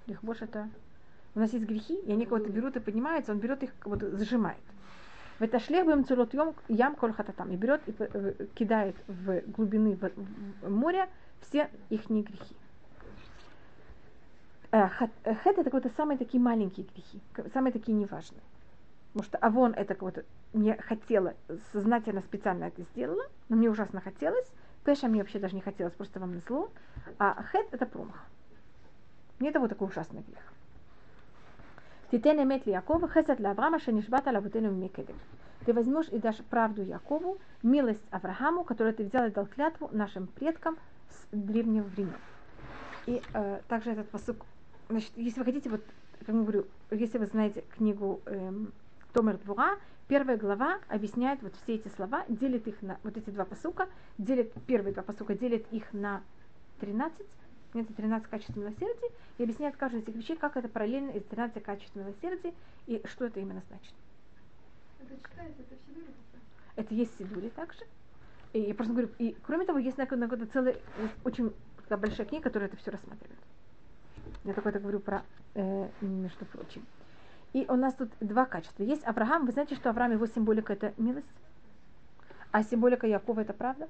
[SPEAKER 1] их Бош это у нас есть грехи, и они кого-то берут и поднимаются, он берет их, как будто зажимает. В это шлех будем целот ям коль там и берет и э, кидает в глубины в, в море все их грехи. Э, хет это какие-то самые такие маленькие грехи, самые такие неважные. Потому что Авон это кого-то не хотела, сознательно, специально это сделала, но мне ужасно хотелось. Пеша мне вообще даже не хотелось, просто вам назло. А хет это промах. Не это вот такой ужасный грех. Титен эмет ли Якова, хесед для Авраама, шенишбата лавутену микедем. Ты возьмешь и дашь правду Якову, милость Аврааму, которую ты взял и дал клятву нашим предкам с древнего времени. И э, также этот посук, значит, если вы хотите, вот, как я говорю, если вы знаете книгу эм, Томер Двура, первая глава объясняет вот все эти слова, делит их на, вот эти два посука, делит, первые два посука делит их на 13, это 13 качеств милосердия, и объясняет каждую из этих вещей, как это параллельно из 13 качеств милосердия, и что это именно значит.
[SPEAKER 2] Это читается, это в Сидуре
[SPEAKER 1] Это есть в Сидуре также. И я просто говорю, и кроме того, есть на, на, на целая, очень такая большая книга, которая это все рассматривает. Я только это говорю про, э, между прочим. И у нас тут два качества. Есть Авраам, вы знаете, что Авраам, его символика это милость, а символика Якова это правда?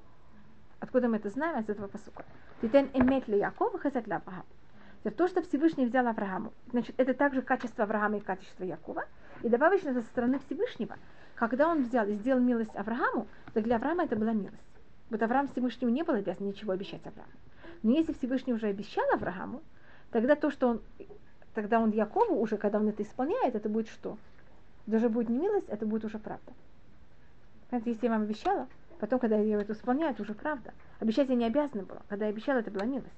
[SPEAKER 1] Откуда мы это знаем? Из этого посука. Титен эмет ли Якова, хесед ли Авраам. То, что Всевышний взял Аврааму, значит, это также качество Авраама и качество Якова. И добавочно со стороны Всевышнего, когда он взял и сделал милость Аврааму, то для Авраама это была милость. Вот Авраам Всевышнему не был обязан ничего обещать Аврааму. Но если Всевышний уже обещал Аврааму, тогда то, что он тогда он Якову уже, когда он это исполняет, это будет что? Даже будет не милость, это будет уже правда. Понимаете, если я вам обещала, потом, когда я это исполняю, это уже правда. Обещать я не обязана была. Когда я обещала, это была милость.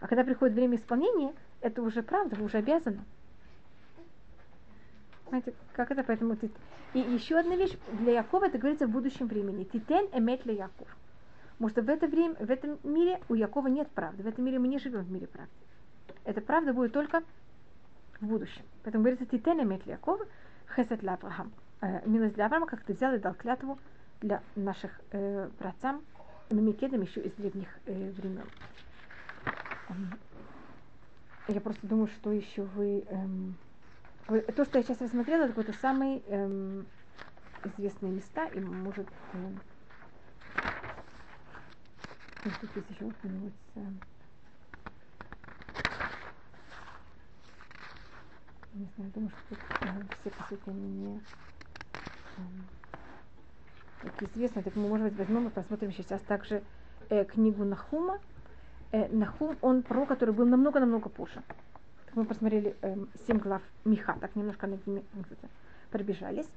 [SPEAKER 1] А когда приходит время исполнения, это уже правда, вы уже обязаны. Знаете, как это? Поэтому ты... И еще одна вещь, для Якова это говорится в будущем времени. Титен эмет для Яков. Потому что в это время, в этом мире у Якова нет правды. В этом мире мы не живем в мире правды. Эта правда будет только в будущем. Поэтому говорится, титен имеет Яков, хесед для Авраама. Э, милость для Авраама, как ты взял и дал клятву для наших э, братцам, мимикедам еще из древних э, времен. Я просто думаю, что еще вы... Эм, то, что я сейчас рассмотрела, это какие-то самые эм, известные места, и может... Эм, тут есть еще какой-нибудь... Эм, не знаю, думаю, что тут все, по они не э, так известно. Так мы, может быть, возьмем и посмотрим сейчас также э, книгу Нахума. Э, Нахум, он пророк, который был намного-намного позже. Так мы посмотрели э, 7 глав Миха, так немножко над ними кстати, пробежались.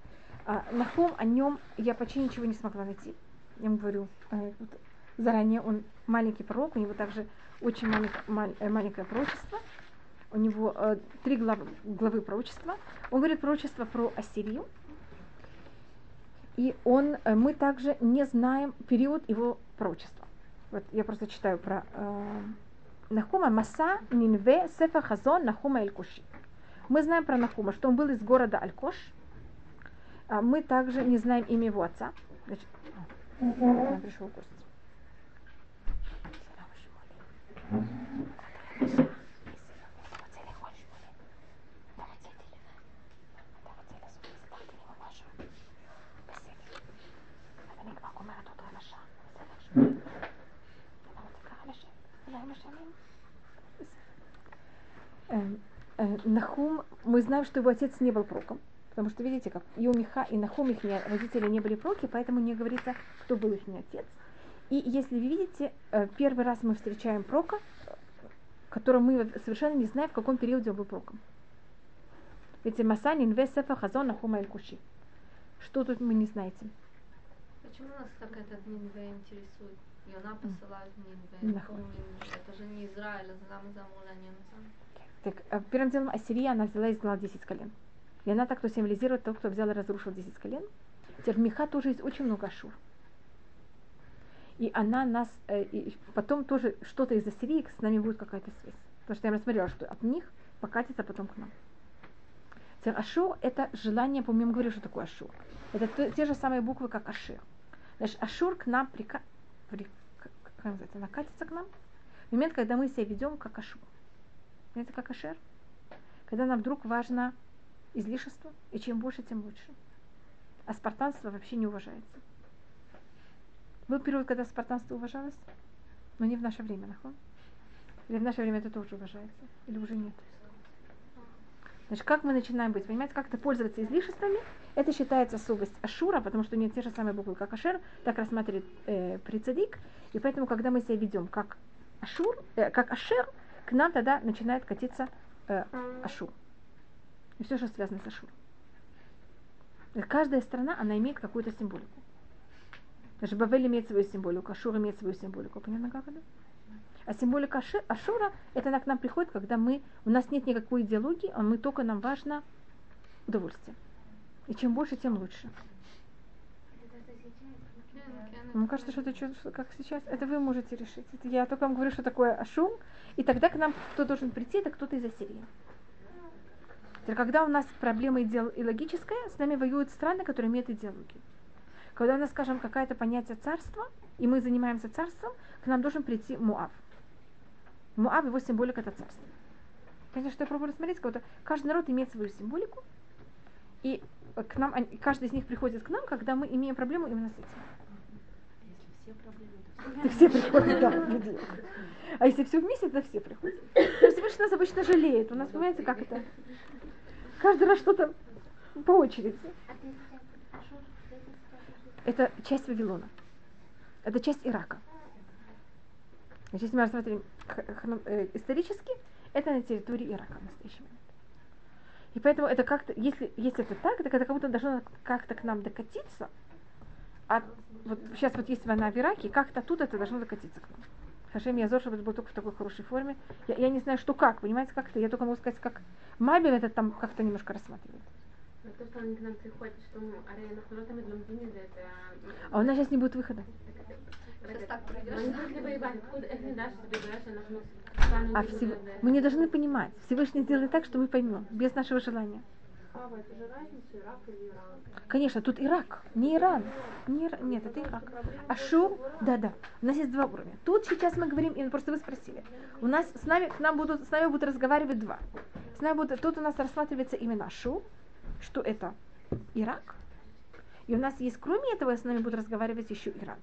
[SPEAKER 1] А, Нахум, о нем я почти ничего не смогла найти. Я вам говорю, э, вот, заранее он маленький пророк, у него также очень маленькое, мал, э, маленькое пророчество у него э, три главы, главы пророчества. Он говорит пророчество про Ассирию. И он, э, мы также не знаем период его пророчества. Вот я просто читаю про э, Нахума Маса Нинве Сефа Хазон Нахума Эль Куши. Мы знаем про Нахума, что он был из города Алькош. А мы также не знаем имя его отца. Значит, он пришел в гости. Эм, э, Нахум, мы знаем, что его отец не был проком. Потому что, видите, как и у Миха, и Нахум их родители не были проки, поэтому не говорится, кто был их отец. И если вы видите, э, первый раз мы встречаем прока, которого мы совершенно не знаем, в каком периоде он был проком. Ведь Масани Инвесефа Хазон Нахум Эль Куши. Что тут мы не знаете?
[SPEAKER 3] Почему нас так этот Нинве интересует? И она посылает Нинве.
[SPEAKER 1] Нахуй.
[SPEAKER 3] Это же не Израиль, а Зам Замуля
[SPEAKER 1] Так, э, первым делом Ассирия, она взяла и изгнала 10 колен. И она так, кто символизирует того, кто взял и разрушил 10 колен. Теперь в Миха тоже есть очень много ашур. И она нас, э, и потом тоже что-то из Ассирии с нами будет какая-то связь. Потому что я рассмотрела, что от них покатится потом к нам. Теперь ашур это желание, помню, говорю, что такое ашур. Это то, те же самые буквы, как ашир. Значит, ашур к нам прика... при... как называется, накатится к нам в момент, когда мы себя ведем как ашур. Это как ашер. Когда нам вдруг важно излишество, и чем больше, тем лучше. А спартанство вообще не уважается. Был период, когда спартанство уважалось, но не в наше время, нахон. Или в наше время это тоже уважается, или уже нет. Значит, как мы начинаем быть, понимаете, как-то пользоваться излишествами, это считается особость Ашура, потому что у нее те же самые буквы, как Ашер, так рассматривает э, прицадик, и поэтому, когда мы себя ведем как Ашур, э, как Ашер, к нам тогда начинает катиться э, Ашур. И все, что связано с Ашуром. Каждая страна, она имеет какую-то символику. Даже Бавель имеет свою символику, Ашур имеет свою символику. Понятно, как это? А символика Ашура, это она к нам приходит, когда мы, у нас нет никакой идеологии, а мы только нам важно удовольствие. И чем больше, тем лучше. Мне кажется, что это что, как сейчас. Это вы можете решить. Это я только вам говорю, что такое ашум. И тогда к нам кто должен прийти, это кто-то из Ассирии. Когда у нас проблема идеологическая, с нами воюют страны, которые имеют идеологию. Когда у нас, скажем, какое-то понятие царства, и мы занимаемся царством, к нам должен прийти Муав. Муав, его символика это царство. Конечно, что я пробую рассмотреть, как каждый народ имеет свою символику, и к нам, каждый из них приходит к нам, когда мы имеем проблему именно с этим. Если все приходят, да, А если все вместе, то все приходят. Всевышний нас обычно жалеет. У нас, понимаете, как это? Каждый раз что-то по очереди. Это часть Вавилона. Это часть Ирака. Значит, если мы рассмотрим э, исторически, это на территории Ирака в настоящий момент. И поэтому это как-то, если, если это так, так это как будто должно как-то к нам докатиться. А вот сейчас вот есть война в Ираке, как-то тут это должно докатиться к нам. Хашем Язор, чтобы это был только в такой хорошей форме. Я, я не знаю, что как, понимаете, как-то. Я только могу сказать, как Мабель это там как-то немножко рассматривает.
[SPEAKER 2] То, что они к нам приходят, что ну, арена Хуротами это...
[SPEAKER 1] А у нас сейчас не будет выхода. А всего... мы не должны понимать. Всевышний сделает так, что мы поймем, без нашего желания. Конечно, тут Ирак, не Иран. Не Ира... Нет, это Ирак. Ашур, да-да. У нас есть два уровня. Тут сейчас мы говорим, и просто вы спросили. У нас с нами, к нам будут, с нами будут разговаривать два. С нами будут, тут у нас рассматривается именно Ашур, что это Ирак. И у нас есть, кроме этого, с нами будут разговаривать еще Иран.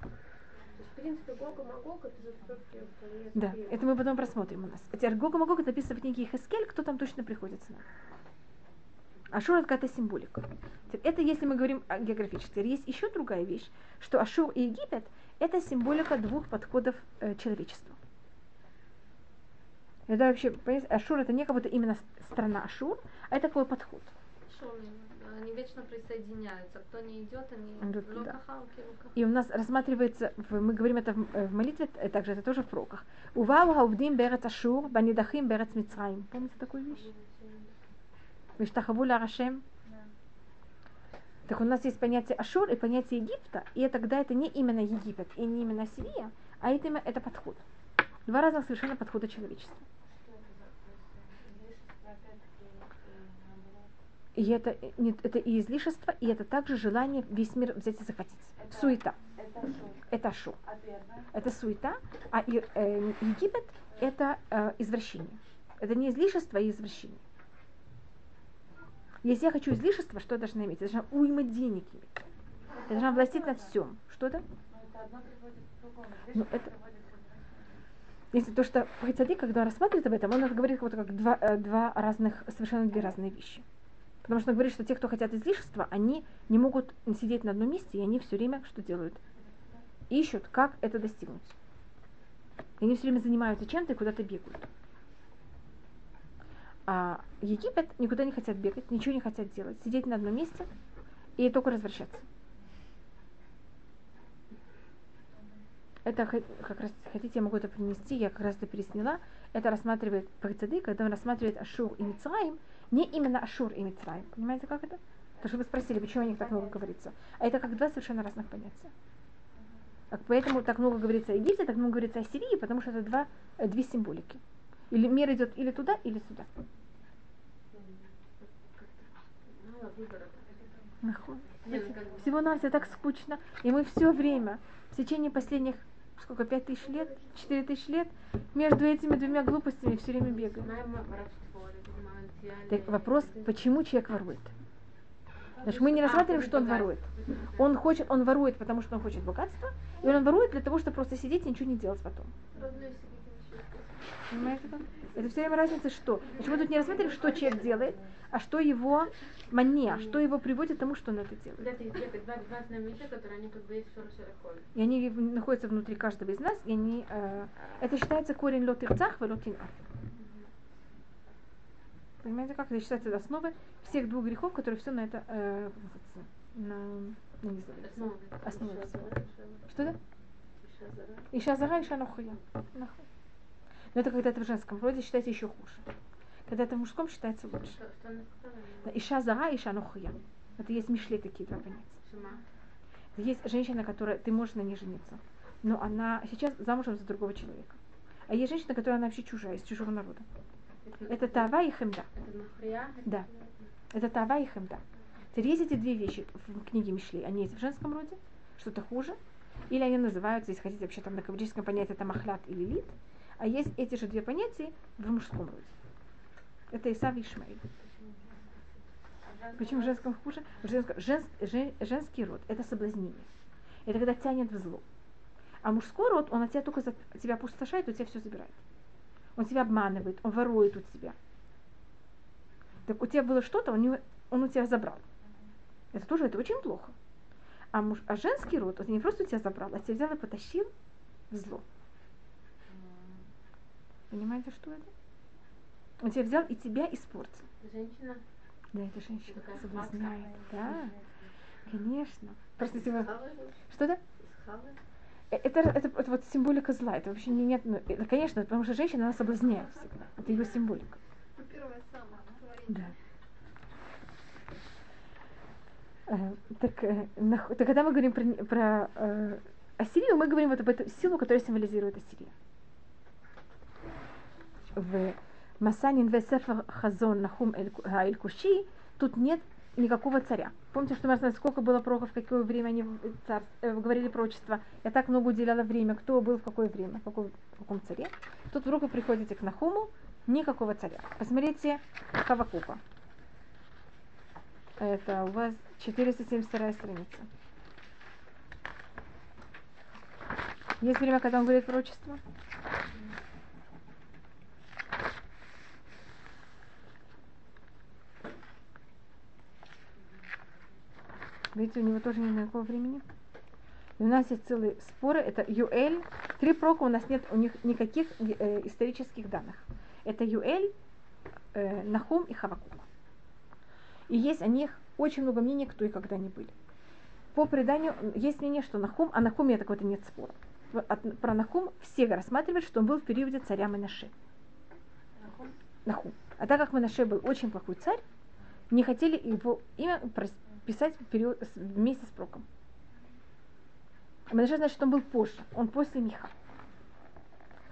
[SPEAKER 1] Да, это мы потом просмотрим у нас. Теперь Гога Магог это написано в книге Хескель, кто там точно приходит с нами. Ашур это какая-то символика. Это если мы говорим географически. Есть еще другая вещь, что Ашур и Египет это символика двух подходов э, человечества. Это вообще, понимаете, Ашур это не как будто именно страна Ашур, а это такой подход.
[SPEAKER 3] Они вечно присоединяются. Кто не идет, они
[SPEAKER 1] идут да. И у нас рассматривается, мы говорим это в, в молитве, э, также это тоже в проках. Увау хаувдим берет Ашур, банидахим берет Мицраим. Помните такую вещь? Виштахавуля Рашем. Так у нас есть понятие Ашур и понятие Египта, и тогда это не именно Египет и не именно Сирия, а это, это подход. Два разных совершенно подхода человечества. И это, нет, это и излишество, и это также желание весь мир взять и захватить.
[SPEAKER 2] Это-
[SPEAKER 1] Суета.
[SPEAKER 2] Это шум.
[SPEAKER 1] Это шу.
[SPEAKER 2] А?
[SPEAKER 1] Это суета, а и- э, Египет это э, извращение. Это не излишество, а извращение. Если я хочу излишества, что я должна иметь? Я должна уйма денег иметь. Я должна властить над всем. Что это? Ну, это-. Если то, что Хацади, когда он рассматривает об этом, он говорит как, как два, э, два разных, совершенно две разные вещи. Потому что он говорит, что те, кто хотят излишества, они не могут сидеть на одном месте, и они все время что делают? Ищут, как это достигнуть. И они все время занимаются чем-то и куда-то бегают. А Египет никуда не хотят бегать, ничего не хотят делать, сидеть на одном месте и только развращаться. Это как раз хотите, я могу это принести, я как раз это пересняла. Это рассматривает Парицады, когда он рассматривает Ашур и Мицраим, не именно Ашур и Мицраим. Понимаете, как это? Потому что вы спросили, почему о них так много говорится. А это как два совершенно разных понятия. Так Поэтому так много говорится о Египте, так много говорится о Сирии, потому что это два, две символики. Или мир идет или туда, или сюда. Всего нас так скучно. И мы все время, в течение последних, сколько, пять тысяч лет, четыре тысяч лет, между этими двумя глупостями все время бегаем. Так вопрос, почему человек ворует? Значит, мы не
[SPEAKER 3] А,
[SPEAKER 1] рассматриваем, что он ворует. Он хочет, он ворует, потому что он хочет богатства, и он ворует для того, чтобы просто сидеть и ничего не делать потом. Понимаете? Это все время разница, что. Значит, мы тут не рассматриваем, что человек делает, а что его мания, что его приводит к тому, что он это делает.
[SPEAKER 3] Вот это есть две- два, два знаменита, которые они как бы есть в Шоре Шерехоль.
[SPEAKER 1] И они находятся внутри каждого из нас, и они, э, это считается корень лот ирцах и лот. Понимаете, как это считается основой всех двух грехов, которые все на это э, на, знаю,
[SPEAKER 3] Основа.
[SPEAKER 1] основа. Что это? Иша зара, иша. Нахуй. Но это когда это в женском роде считается еще хуже. Когда это в мужском считается лучше. Иша зара, иша нахуя. Это есть мишле такие два понятия. Есть женщина, которая ты можешь на ней жениться, но она сейчас замужем за другого человека. А есть женщина, которая она вообще чужая, из чужого народа. Это тава и хемда.
[SPEAKER 3] Нахря?
[SPEAKER 1] Да. Это тава и хемда. Теперь есть эти две вещи в книге Мишли. Они есть в женском роде, что-то хуже. Или они называются, если хотите, вообще там на каббалическом понятии это махлят или лид. А есть эти же две понятия в мужском роде. Это Исав и Ишмаэль. Почему в женском хуже? В женском- женс- жен- женский род – это соблазнение. Это когда тянет в зло. А мужской род, он от тебя только за- тебя опустошает, у тебя все забирает. Он тебя обманывает, он ворует у тебя. Так у тебя было что-то, он, он у тебя забрал. Это тоже это очень плохо. А, муж, а женский род, он не просто у тебя забрал, а тебя взял и потащил в зло. Понимаете, что это? Он тебя взял и тебя испортил.
[SPEAKER 3] Женщина.
[SPEAKER 1] Да, это женщина
[SPEAKER 3] Такая
[SPEAKER 1] соблазняет. Да, конечно. Просто если вы... Что да? Э, Это, это, это вот символика зла. Это вообще не, нет, ну, это, конечно, потому что женщина, она соблазняет всегда. Это ее символика.
[SPEAKER 3] Самая.
[SPEAKER 1] Да. Э, так, э, нах- так когда мы говорим про, про э, Ассирию, мы говорим вот об эту силу, которая символизирует Ассирию. Масанин Весефер Хазон Нахум Эль Куши тут нет никакого царя. Помните, что мы рассказали, сколько было пророков, в какое время они в- цар, э, говорили пророчество. Я так много уделяла время, кто был в какое время, в, какой, в каком царе. Тут вдруг вы приходите к Нахуму, никакого царя. Посмотрите Хавакука. Это у вас 472 страница. Есть время, когда он говорит пророчество? Видите, у него тоже нет никакого времени. И у нас есть целые споры. Это Юэль. Три прока у нас нет у них никаких э, исторических данных. Это Юэль, э, Нахум и Хавакук. И есть о них очень много мнений, кто и когда они были. По преданию есть мнение, что Нахум, а Нахуме такого-то нет спора. От- про Нахум все рассматривают, что он был в периоде царя Менаше. Нахум. А так как Менаше был очень плохой царь, не хотели его имя писать в период, вместе с проком. Менаше значит, он был позже, он после Миха.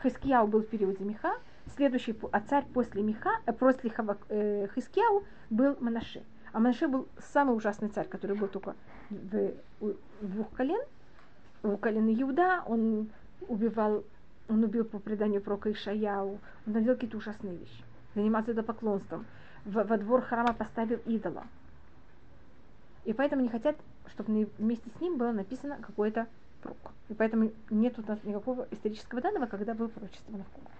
[SPEAKER 1] Хискияу был в периоде Миха, следующий а царь после Миха, э, после Хава- э, Хискияу был Манаше. А Манаше был самый ужасный царь, который был только в, у двух колен. У колена Иуда он убивал, он убил по преданию пророка Ишаяу, он делал какие-то ужасные вещи. Занимался поклонством. В, во двор храма поставил идола. И поэтому не хотят, чтобы вместе с ним было написано какое-то пророк. И поэтому нет у нас никакого исторического данного, когда было пророчество Навкума.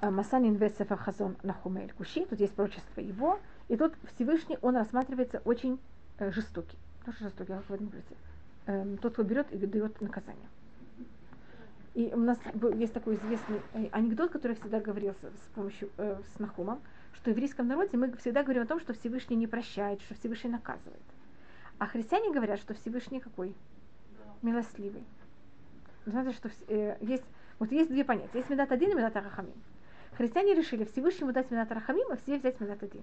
[SPEAKER 1] А, Масанин Весефа Хазон Нахумель Куши, тут есть пророчество его, и тут Всевышний, он рассматривается очень э, жестокий. Что жестокий, как в этом говорится? Эм, тот, кто берет и дает наказание. И у нас есть такой известный э, анекдот, который всегда говорился с помощью э, с Нахумом, что в еврейском народе мы всегда говорим о том, что Всевышний не прощает, что Всевышний наказывает. А христиане говорят, что Всевышний какой? Милостливый. Вы знаете, что э, есть, вот есть две понятия. Есть медат один и медат арахамим. Христиане решили Всевышнему дать медат арахамим, а все взять медат один.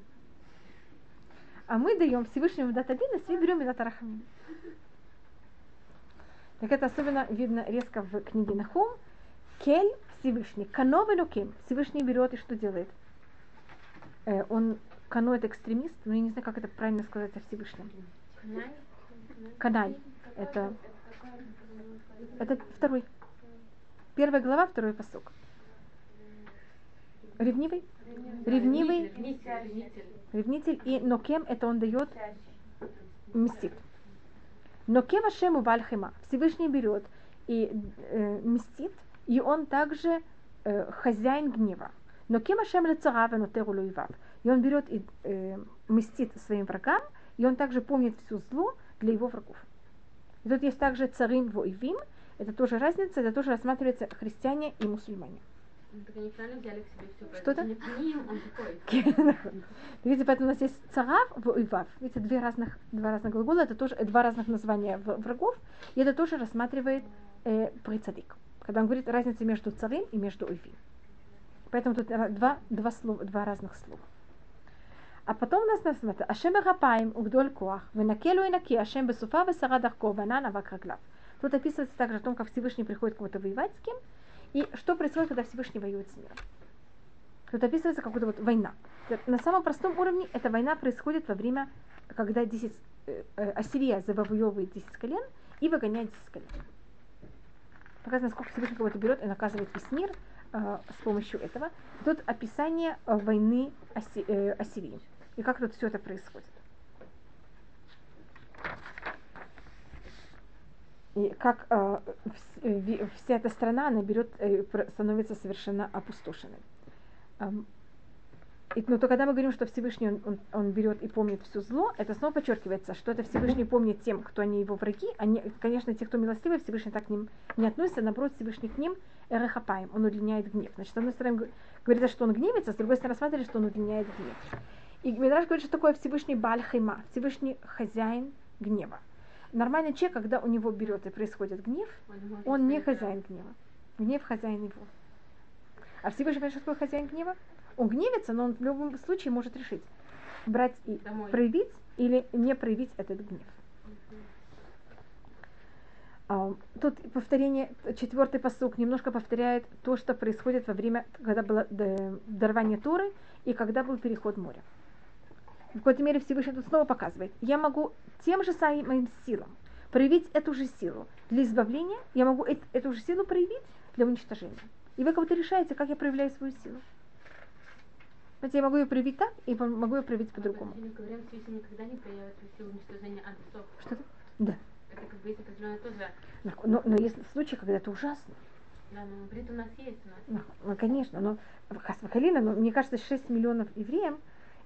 [SPEAKER 1] А мы даем Всевышнему медат один, а все берем медат арахамим. Так это особенно видно резко в книге Нахум. Кель Всевышний, кано велуким. Всевышний берет и что делает? Э, он, кано это экстремист, но я не знаю, как это правильно сказать о Всевышнем. Канай. Это, это второй. Первая глава, второй посок. Ревнивый? Ревнивый. Ревнитель. И нокем это он дает мстит. Нокем Ашему Вальхема. Всевышний берет и э, мстит, и он также э, хозяин гнева. Но кем Ашем лецарава нотеру И он берет и э, мстит своим врагам, и он также помнит всю зло для его врагов. И тут есть также царим воивим, это тоже разница, это тоже рассматривается христиане и мусульмане. Что-то? Видите, поэтому у нас есть царав, воивав. Видите, две разных, два разных глагола, это тоже два разных названия врагов, и это тоже рассматривает э, прицадик. Когда он говорит разница между царим и между уивим. Поэтому тут два, два, слова, два разных слова. А потом у нас написано, Ашем Рапаем, Угдоль Коах, Венакелу и Наки, Ашем Бесуфа, Весара Дарко, Ванан Авак Раглав. Тут описывается также о том, как Всевышний приходит кого-то воевать с кем, и что происходит, когда Всевышний воюет с миром. Тут описывается какая-то вот война. На самом простом уровне эта война происходит во время, когда 10, э, э, Ассирия завоевывает 10 колен и выгоняет 10 колен. Показано, сколько Всевышний кого-то берет и наказывает весь мир с помощью этого. Тут описание войны э, Ассирии и как тут все это происходит. И как э, вся эта страна, она берет, э, становится совершенно опустошенной. И, но то, когда мы говорим, что Всевышний он, он, он берет и помнит все зло, это снова подчеркивается, что это Всевышний помнит тем, кто они его враги. Они, конечно, те, кто милостивый, Всевышний так к ним не относится, наоборот, Всевышний к ним эрехапаем, он удлиняет гнев. Значит, с одной стороны, говорится, что он гневится, с другой стороны, рассматривается, что он удлиняет гнев. И Медраж говорит, что такое Всевышний Бальхайма, Всевышний хозяин гнева. Нормальный человек, когда у него берет и происходит гнев, он не хозяин гнева. Гнев хозяин его. А Всевышний, конечно, такой хозяин гнева? Он гневится, но он в любом случае может решить, брать и Домой. проявить или не проявить этот гнев. Uh, тут повторение, четвертый посук немножко повторяет то, что происходит во время, когда было дарование Торы и когда был переход моря в какой-то мере Всевышний тут снова показывает, я могу тем же самым силам проявить эту же силу для избавления, я могу эту же силу проявить для уничтожения. И вы как-то решаете, как я проявляю свою силу. Знаете, я могу ее проявить так, и могу ее проявить по-другому. Что-то? Да.
[SPEAKER 2] Это как бы есть определенное тоже.
[SPEAKER 1] Но, но есть случаи, когда это ужасно.
[SPEAKER 2] Да, но говорит, у нас есть. У
[SPEAKER 1] нас. Ну, конечно, но Хасвахалина, но мне кажется, 6 миллионов евреям,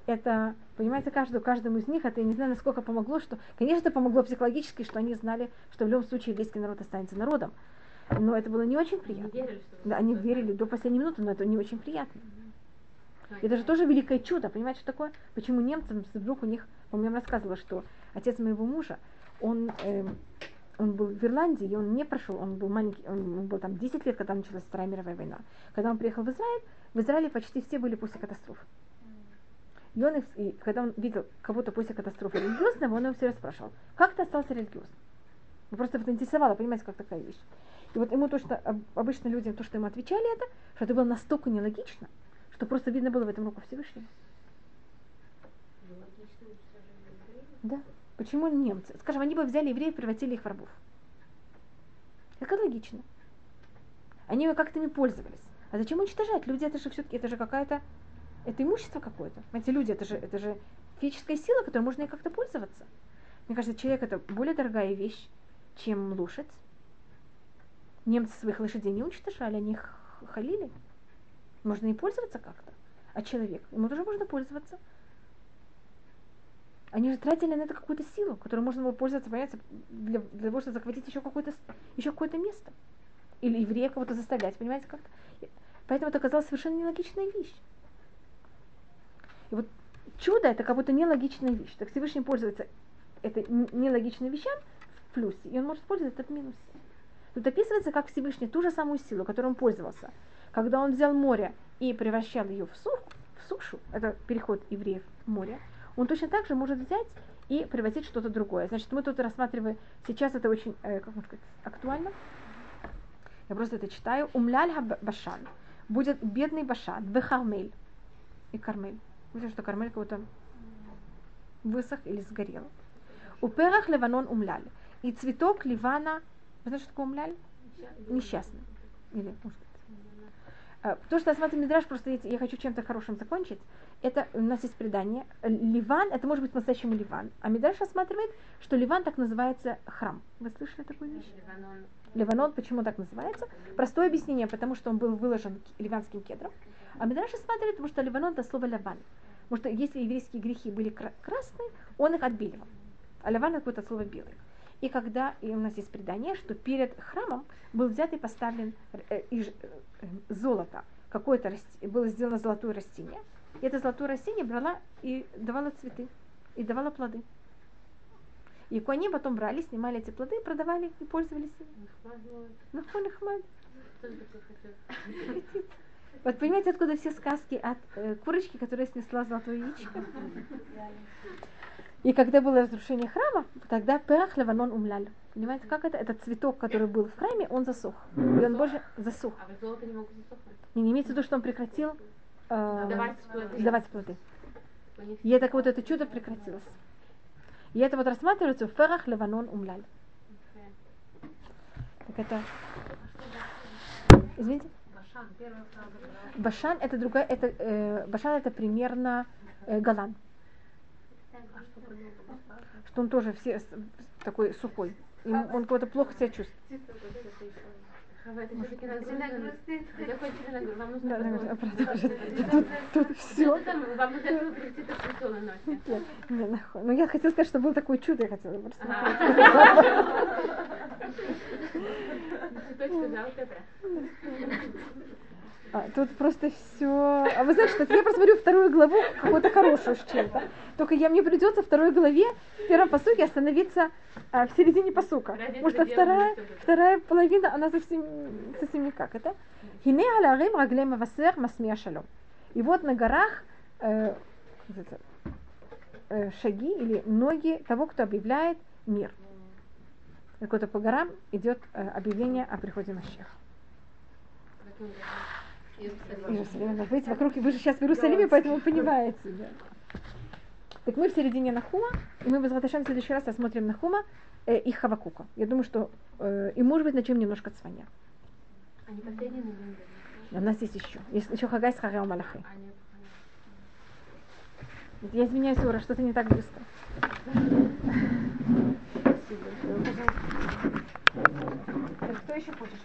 [SPEAKER 1] это, понимаете, каждому, каждому из них, это я не знаю, насколько помогло, что, конечно, это помогло психологически, что они знали, что в любом случае еврейский народ останется народом. Но это было не очень приятно. Они верили, что да, они верили до последней минуты, но это не очень приятно. Это же тоже великое чудо, понимаете, что такое? Почему немцам вдруг у них, он мне рассказывал, что отец моего мужа, он, э, он был в Ирландии, и он не прошел, он был маленький, он был там 10 лет, когда началась Вторая мировая война. Когда он приехал в Израиль, в Израиле почти все были после катастрофы. И он, и когда он видел кого-то после катастрофы религиозного, он его все спрашивал, как ты остался религиозным? Ну, просто это интересовало, понимаете, как такая вещь. И вот ему то, что обычно людям, то, что ему отвечали это, что это было настолько нелогично, что просто видно было в этом руку Всевышнего. Да. Почему немцы? Скажем, они бы взяли евреев превратили их в рабов. Это логично. Они как-то ими пользовались. А зачем уничтожать? Люди это же все-таки, это же какая-то, это имущество какое-то. Знаете, люди это же, это же физическая сила, которой можно и как-то пользоваться. Мне кажется, человек это более дорогая вещь, чем лошадь. Немцы своих лошадей не уничтожали, они их халили. Можно и пользоваться как-то. А человек, ему тоже можно пользоваться. Они же тратили на это какую-то силу, которой можно было пользоваться, понимаете, для, для того, чтобы захватить еще какое-то еще какое-то место. Или еврея кого-то заставлять, понимаете, как-то. Поэтому это оказалось совершенно нелогичная вещь. И вот чудо это как будто нелогичная вещь. Так Всевышний пользуется этой нелогичной вещам в плюсе, и он может пользоваться в минусе. Тут описывается, как Всевышний ту же самую силу, которой он пользовался, когда он взял море и превращал ее в, сух, в сушу, это переход евреев в море, он точно так же может взять и превратить что-то другое. Значит, мы тут рассматриваем, сейчас это очень, э, как можно сказать, актуально. Я просто это читаю. Умляль башан. Будет бедный башан. Вехармель. И кармель. Видите, что кармель как-то высох или сгорел. У перах Ливанон умляль. И цветок Ливана, вы знаете, что такое умляль? Несчастный. Или, может то, что я смотрю Мидраш, просто я хочу чем-то хорошим закончить. Это у нас есть предание. Ливан, это может быть по-настоящему Ливан. А Мидраш рассматривает, что Ливан так называется храм. Вы слышали такую вещь? Ливанон. Ливанон почему так называется? Простое объяснение, потому что он был выложен ливанским кедром. А Мидраш рассматривает, потому что Ливанон это слово Ливан. Потому что если еврейские грехи были красные, он их отбеливал. А Ливан это будет слово белый. И когда, и у нас есть предание, что перед храмом был взят и поставлен э, э, золото, какое-то было сделано золотое растение. И это золотое растение брала и давала цветы, и давала плоды. И они потом брали, снимали эти плоды, продавали и пользовались. Нахмад, нахмад. Вот понимаете, откуда все сказки от э, курочки, которая снесла золотое яичко? И когда было разрушение храма, тогда Перах Леванон умлял. Понимаете, как это? Этот цветок, который был в храме, он засох. И он больше засух.
[SPEAKER 2] А золото не могут засохнуть?
[SPEAKER 1] Не, не имеется в виду, что он прекратил э, давать плоды. Давать плоды. И это вот это чудо прекратилось. И это вот рассматривается в Ферах Леванон умляль. Так это... Извините? Башан это другая, это э, Башан это примерно э, Галан что он тоже все такой сухой. И он кого-то плохо себя чувствует. Тут все. Вам Ну я хотела сказать, что был такой чудо, я хотела просто. А, тут просто все. А вы знаете, что я просмотрю вторую главу, какую-то хорошую с чем-то. Только я мне придется второй главе, в первом посуке остановиться а, в середине посука. Потому что вторая, вторая половина, она совсем, совсем никак. Это Хине алярим раглем авасер масмия шалом. И вот на горах э, э, шаги или ноги того, кто объявляет мир. Какой-то по горам идет э, объявление о приходе Машеха. Иерусалим. Видите, вокруг, вы же сейчас в Иерусалиме, поэтому вы понимаете. Да. Так мы в середине Нахума, и мы в Возвраташан в следующий раз рассмотрим Нахума э, и Хавакука. Я думаю, что э, и может быть начнем немножко от.
[SPEAKER 2] Они последние
[SPEAKER 1] У нас есть еще. Есть еще Хагай с Харео Малахи. Я извиняюсь, Ура, что-то не так быстро. Спасибо. Кто еще хочет?